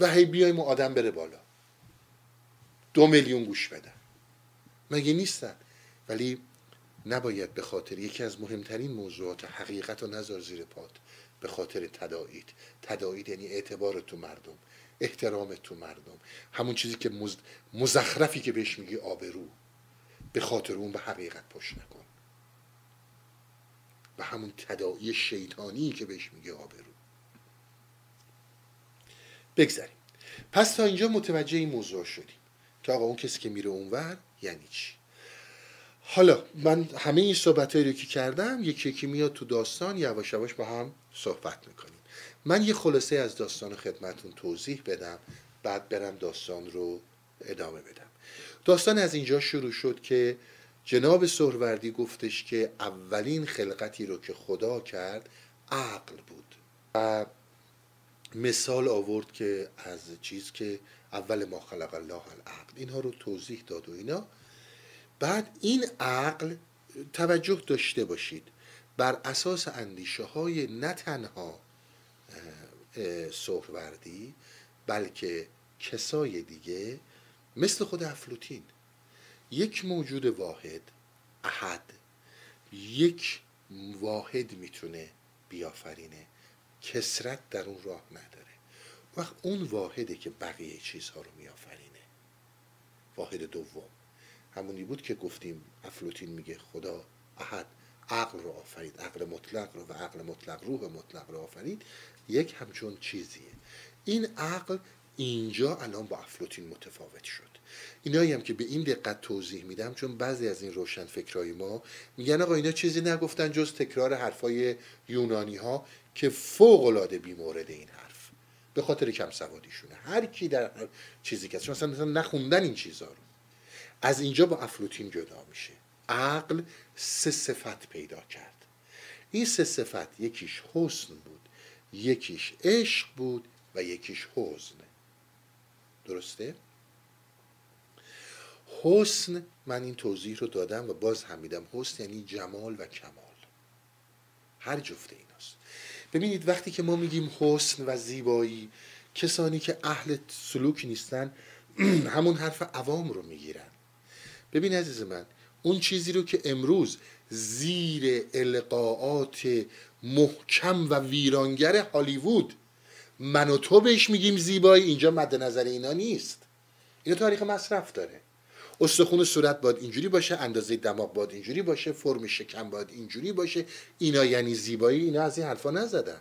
و هی بیایم و آدم بره بالا. دو میلیون گوش بدن مگه نیستن؟ ولی نباید به خاطر یکی از مهمترین موضوعات حقیقت و نظر زیر پات به خاطر تداعید. تداعید یعنی اعتبار تو مردم. احترام تو مردم. همون چیزی که مزخرفی که بهش میگی آبرو. به خاطر اون به حقیقت پشت نکن. و همون تداعی شیطانی که بهش میگه آبرو. بگذاریم. پس تا اینجا متوجه این موضوع شدیم. که آقا اون کسی که میره اونور یعنی چی؟ حالا من همه این صحبت رو که کردم یکی یکی میاد تو داستان یواش یواش با هم صحبت می‌کنیم. من یه خلاصه از داستان خدمتون توضیح بدم بعد برم داستان رو ادامه بدم. داستان از اینجا شروع شد که جناب سهروردی گفتش که اولین خلقتی رو که خدا کرد عقل بود. و مثال آورد که از چیز که اول ما خلق الله العقل اینها رو توضیح داد و اینا. بعد این عقل توجه داشته باشید. بر اساس اندیشه های نه تنها سهروردی بلکه کسای دیگه مثل خود افلوتین یک موجود واحد احد. یک واحد می‌تونه بیافرینه. کسرت در اون راه نداره. وقت اون واحده که بقیه چیزها رو میآفرینه. واحد دوم. همونی بود که گفتیم افلوتین میگه خدا احد عقل رو آفرید عقل مطلق رو و عقل مطلق روح مطلق رو آفرید یک همچون چیزیه. این عقل اینجا الان با افلوتین متفاوت شد. اینایی هم که به این دقت توضیح میدم چون بعضی از این روشن فکرهای ما میگن آقا اینا چیزی نگفتن جز تکرار حرفای یونانی ها که فوق العاده بیمورد این حرف به خاطر کم سوادیشونه. هر کی در چیزی که مثلا مثلا نخوندن این چیزها رو. از اینجا با افلوتین جدا میشه. عقل سه صفت پیدا کرد. این سه صفت یکیش حسن بود یکیش عشق بود و یکیش حزن. درسته؟ حسن من این توضیح رو دادم و باز هم میدم. حسن یعنی جمال و کمال. هر جفت ایناست. ببینید وقتی که ما میگیم حسن و زیبایی کسانی که اهل سلوک نیستن همون حرف عوام رو می‌گیرن. ببین عزیز من اون چیزی رو که امروز زیر القاعات محکم و ویرانگر هالیوود من و تو بهش میگیم زیبایی اینجا مد نظر اینا نیست. اینا تاریخ مصرف داره. استخون صورت باید اینجوری باشه اندازه دماغ باید اینجوری باشه فرم شکم باید اینجوری باشه. اینا یعنی زیبایی اینا از این حرفا نزدن.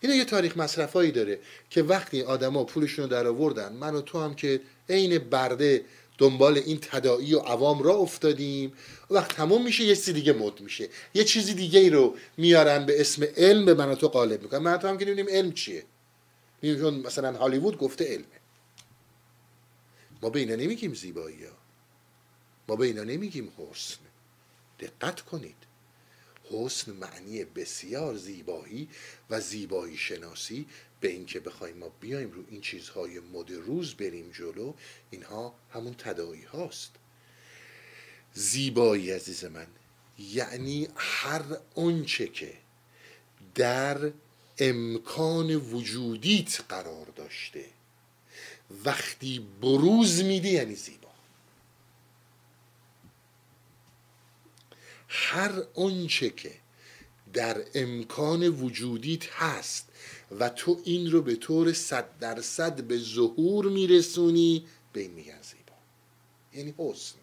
اینا یه تاریخ مصرفایی داره که وقتی آدما پولشون رو در آوردن من و تو هم که عین برده دنبال این تداعی و عوام را افتادیم وقت تموم میشه یه چیزی دیگه مد میشه. یه چیزی دیگه ای رو میارن به اسم علم به من و تو غالب می‌کنن. من هم که نمی‌دونیم علم چیه؟ چون مثلا هالیوود گفته علمه. ما به اینا نمیگیم زیبایی ها. ما به اینا نمیگیم حسن. دقت کنید. حسن معنی بسیار زیبایی و زیبایی شناسی به اینکه بخوایم ما بیایم رو این چیزهای مد روز بریم جلو اینها همون تداعی هاست. زیبایی عزیز من یعنی هر آنچه که در امکان وجودیت قرار داشته وقتی بروز میده یعنی زیبا. هر آنچه که در امکان وجودیت هست و تو این رو به طور صد درصد به ظهور میرسونی به این میگن زیبا. یعنی حسن.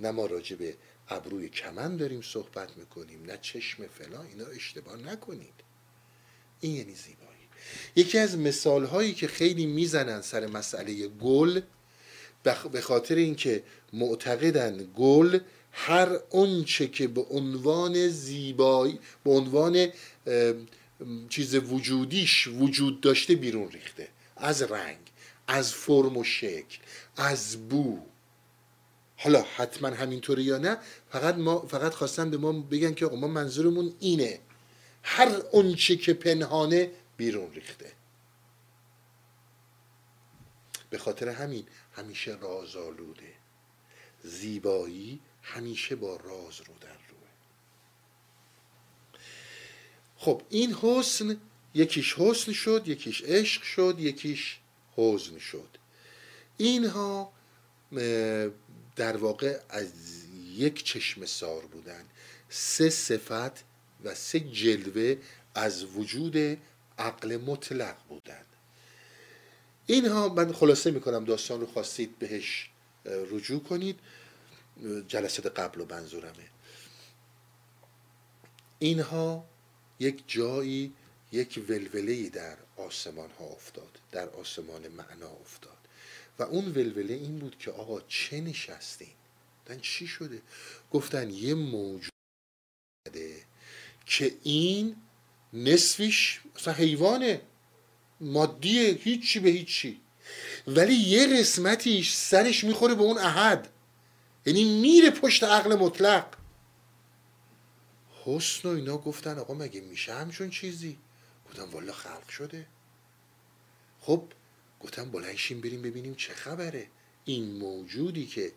نه ما راجع به ابروی کمن داریم صحبت می‌کنیم نه چشم فلان اینا اشتباه نکنید. این یعنی زیبایی. یکی از مثال هایی که خیلی می‌زنن سر مسئله گل به خاطر اینکه معتقدن گل هر اونچه که به عنوان زیبایی به عنوان چیز وجودیش وجود داشته بیرون ریخته. از رنگ از فرم و شکل از بو. حالا حتما همینطوره یا نه فقط ما فقط خواستن به ما بگن که ما منظورمون اینه. هر اونچه که پنهانه بیرون ریخته. به خاطر همین همیشه رازآلوده. زیبایی همیشه با راز رو در روه. خب این حسن یکیش حسن شد یکیش عشق شد یکیش حزن شد. اینها در واقع از یک چشم سار بودن. سه صفت و سه جلوه از وجود عقل مطلق بودن. اینها من خلاصه می‌کنم داستان رو خواستید بهش رجوع کنید. جلسات قبل و منظورمه. اینها یک جایی یک ولوله در آسمان ها افتاد در آسمان معنا افتاد. و اون ولوله این بود که آقا چه نشستین؟ دن چی شده؟ گفتن یه موجود که این نصفش مثلا حیوانه مادیه هیچی به هیچی. ولی یه قسمتیش سرش می‌خوره به اون احد. یعنی میره پشت عقل مطلق. حسن و اینا گفتن آقا مگه میشه همچون چیزی؟ گفتم والا خلق شده. خب گفتم بلنشیم بریم ببینیم چه خبره. این موجودی که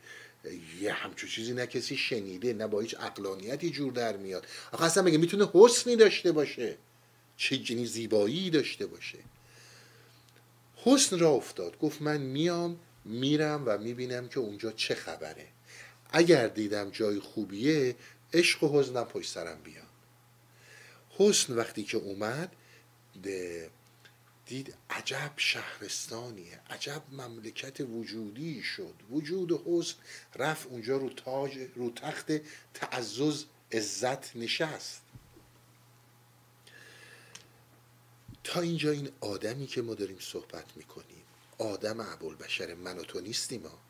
یه همچون چیزی نه کسی شنیده نه با هیچ اقلانیتی جور در میاد. آخه اصلا مگه می‌تونه حسنی داشته باشه؟ چه جنی زیبایی داشته باشه؟ حسن را افتاد گفت من میام میرم و می‌بینم که اونجا چه خبره. اگر دیدم جای خوبیه عشق و حزنم پشت سرم بیان. حسن وقتی که اومد دید عجب شهرستانیه عجب مملکت وجودی شد. وجود حسن رفت اونجا رو تاج رو تخت تعزز عزت نشست. تا اینجا این آدمی که ما داریم صحبت می‌کنیم آدم بشر من و تو نیستیم ما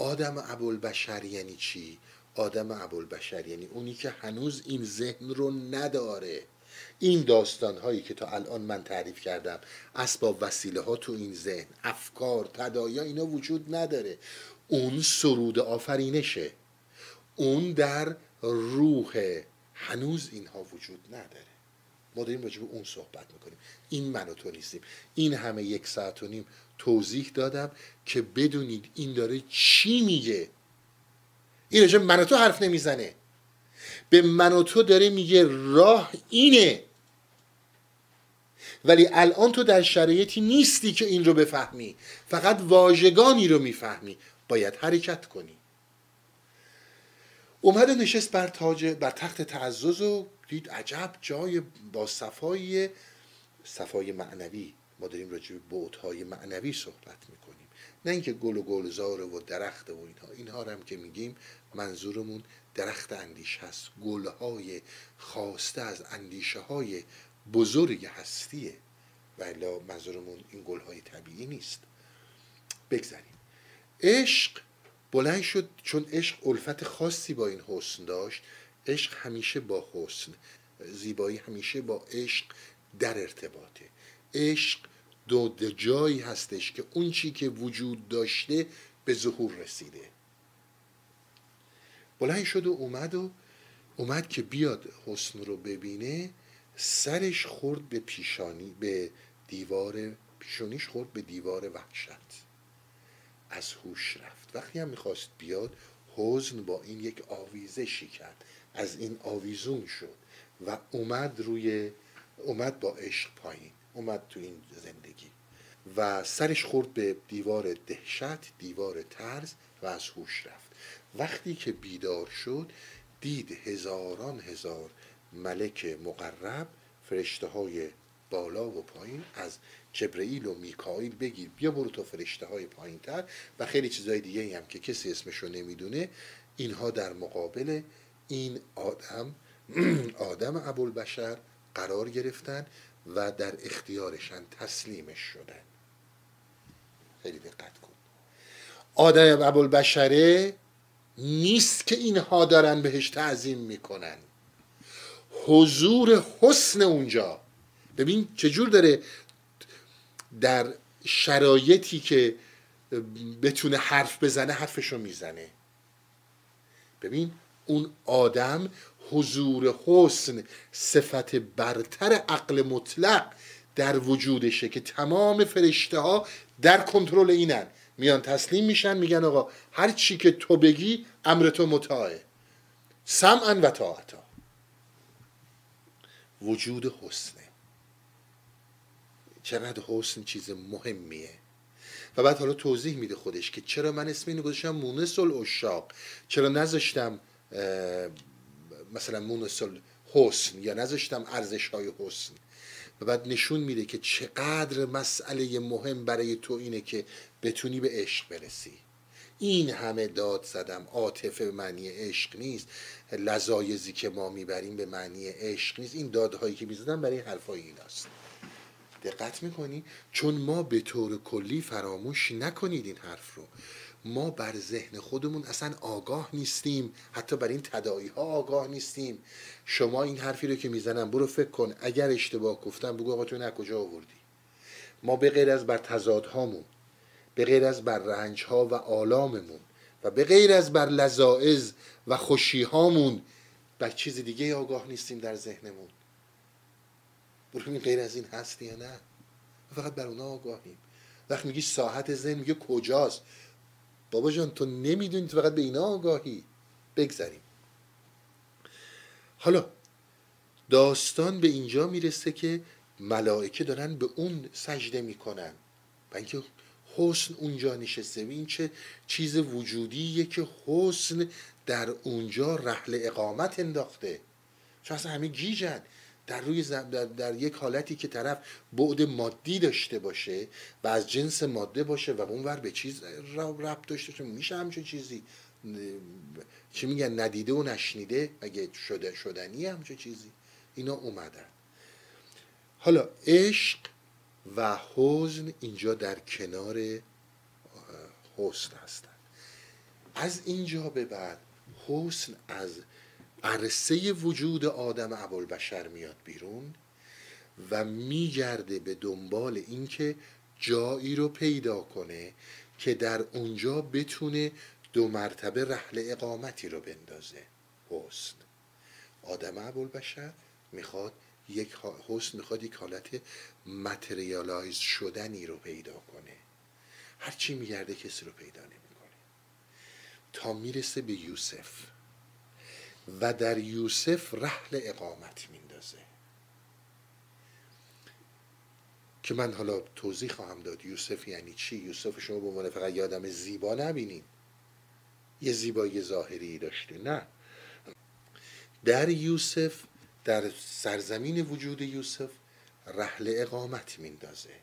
آدم بشر یعنی چی؟ آدم بشر یعنی اونی که هنوز این ذهن رو نداره. این داستان هایی که تا الان من تعریف کردم اسباب وسیله ها تو این ذهن افکار تدایا اینا وجود نداره. اون سرود آفرینشه. اون در روح هنوز اینها وجود نداره. داریم راجع به اون صحبت می‌کنیم. این من و تو نیستیم. این همه یک ساعت و نیم توضیح دادم که بدونید این داره چی میگه. این راجع من و تو حرف نمی‌زنه. به من و تو داره میگه راه اینه. ولی الان تو در شرایطی نیستی که این رو بفهمی. فقط واژگانی رو می‌فهمی. باید حرکت کنی. اومد و نشست بر تاج بر تخت تعزز و دید عجب جای با صفای صفای معنوی. ما داریم راجع به بوتهای معنوی صحبت می‌کنیم. نه اینکه گل و گلزار و درخت و اینها. اینها رو هم که میگیم منظورمون درخت اندیش هست گلهای خواسته از اندیشه های بزرگ هستیه. ولی منظورمون این گلهای طبیعی نیست. بگذاریم. عشق بلند شد چون عشق الفت خاصی با این حسن داشت. عشق همیشه با حسن زیبایی همیشه با عشق در ارتباطه. عشق دو جایی هستش که اون چی که وجود داشته به ظهور رسیده. بلند شد و اومد و اومد که بیاد حسن رو ببینه سرش خورد به پیشانی به دیوار پیشونیش خورد به دیوار وحشت. از هوش رفت. وقتی هم می‌خواست بیاد حزن با این یک آویزشی کرد. از این آویزون شد و اومد روی اومد با عشق پایین اومد تو این زندگی و سرش خورد به دیوار دهشت دیوار ترز و از هوش رفت. وقتی که بیدار شد دید هزاران هزار ملک مقرب فرشته های بالا و پایین از جبرئیل و میکائیل بگیر. بیا برو تا فرشته های پایین تر و خیلی چیزای دیگه هم که کسی اسمشو نمی‌دونه اینها در مقابل این آدم آدم ابوالبشر قرار گرفتن و در اختیارشن تسلیمش شدن. خیلی دقت کن. آدم ابوالبشره نیست که اینها دارن بهش تعظیم می‌کنن. حضور حسن اونجا. ببین چجور داره در شرایطی که بتونه حرف بزنه حرفشو می‌زنه. ببین اون آدم حضور حسن صفت برتر عقل مطلق در وجودشه که تمام فرشته ها در کنترل اینن. میان تسلیم میشن میگن آقا هر چی که تو بگی امر تو مطاعه. سمعا و طاعتا. وجود حسنه چقدر حسن چیز مهمیه. و بعد حالا توضیح میده خودش که چرا من اسم اینو گذاشتم مونس الاشاق چرا نذاشتم مثلا مونس حسن یا نذاشتم ارزش های حسن. و بعد نشون میده که چقدر مسئله مهم برای تو اینه که بتونی به عشق برسی. این همه داد زدم. عاطفه به معنی عشق نیست. لذایزی که ما می‌بریم به معنی عشق نیست. این دادهایی که می‌زدم برای حرفای ایناست. دقت می‌کنی؟ چون ما به طور کلی فراموش نکنید این حرف رو. ما بر ذهن خودمون اصلا آگاه نیستیم. حتی بر این تداعی ها آگاه نیستیم. شما این حرفی رو که می‌زنم برو فکر کن. اگر اشتباه گفتم بگو آقا تو نه کجا آوردی؟ ما به غیر از بر تضادهامون به غیر از بر رنج ها و آلاممون و به غیر از بر لذائز و خوشی هامون بر چیز دیگه آگاه نیستیم در ذهنمون. برو غیر از این هستی یا نه. فقط بر اونا آگاهیم. وقتی میگی ساحت ذهن میگه کجاست؟ بابا جان تو نمی‌دونی تو فقط به اینا آگاهی. بگذریم. حالا داستان به اینجا می‌رسه که ملائکه دارن به اون سجده می‌کنن. و اینکه حسن اونجا نشسته. این چه چیز وجودیه که حسن در اونجا رحل اقامت انداخته. چون اصلا همه گیجن. در روی در, در, یک حالتی که طرف بعد مادی داشته باشه و از جنس ماده باشه و اونور به چیز ربط داشته باشه میشه همچون چیزی. چی میگن؟ ندیده و نشنیده اگه شده شدنی همچون چیزی؟ اینا اومدن. حالا عشق و حزن اینجا در کنار حسن هستن. از اینجا به بعد حسن از عرصه وجود آدم ابوالبشر میاد بیرون و میگرده به دنبال اینکه جایی رو پیدا کنه که در اونجا بتونه دو مرتبه رحل اقامتی رو بندازه. حسن. آدم ابوالبشر می‌خواد یک حسن می‌خواد یک حالت متریالایز شدنی رو پیدا کنه. هرچی میگرده کسی رو پیدا نمی‌کنه. تا می‌رسه به یوسف. و در یوسف رحل اقامت میندازه. که من حالا توضیح خواهم داد. یوسف یعنی چی؟ یوسف شما به عنوان فقط یه آدم زیبا نبینین. یه زیبایی ظاهری داشته. نه. در یوسف در سرزمین وجود یوسف رحل اقامت میندازه.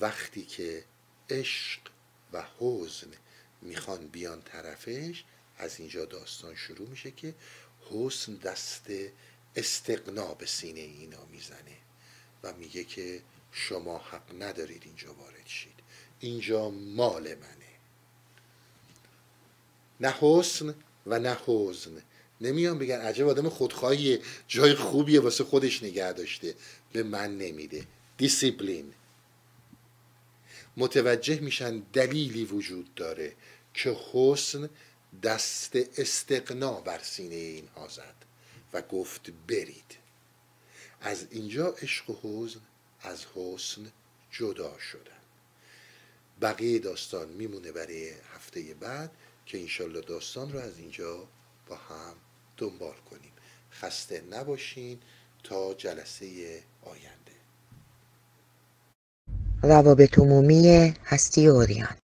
وقتی که عشق و حزن می‌خوان بیان طرفش از اینجا داستان شروع میشه که حسن دست استقنا به سینه اینا می‌زنه و میگه که شما حق ندارید اینجا وارد شید. اینجا مال منه. نه حسن و نه حزن. نمیان بگن عجب آدم خودخواهی. جای خوبیه واسه خودش نگه داشته. به من نمیده. دیسیپلین متوجه میشن دلیلی وجود داره که حسن دست استقنا بر سینه اینها زد و گفت برید. از اینجا عشق و حزن از حسن جدا شدن. بقیه داستان میمونه برای هفته بعد که انشالله داستان رو از اینجا با هم دنبال کنیم. خسته نباشین تا جلسه آینده. روابط عمومی هستی اوریان.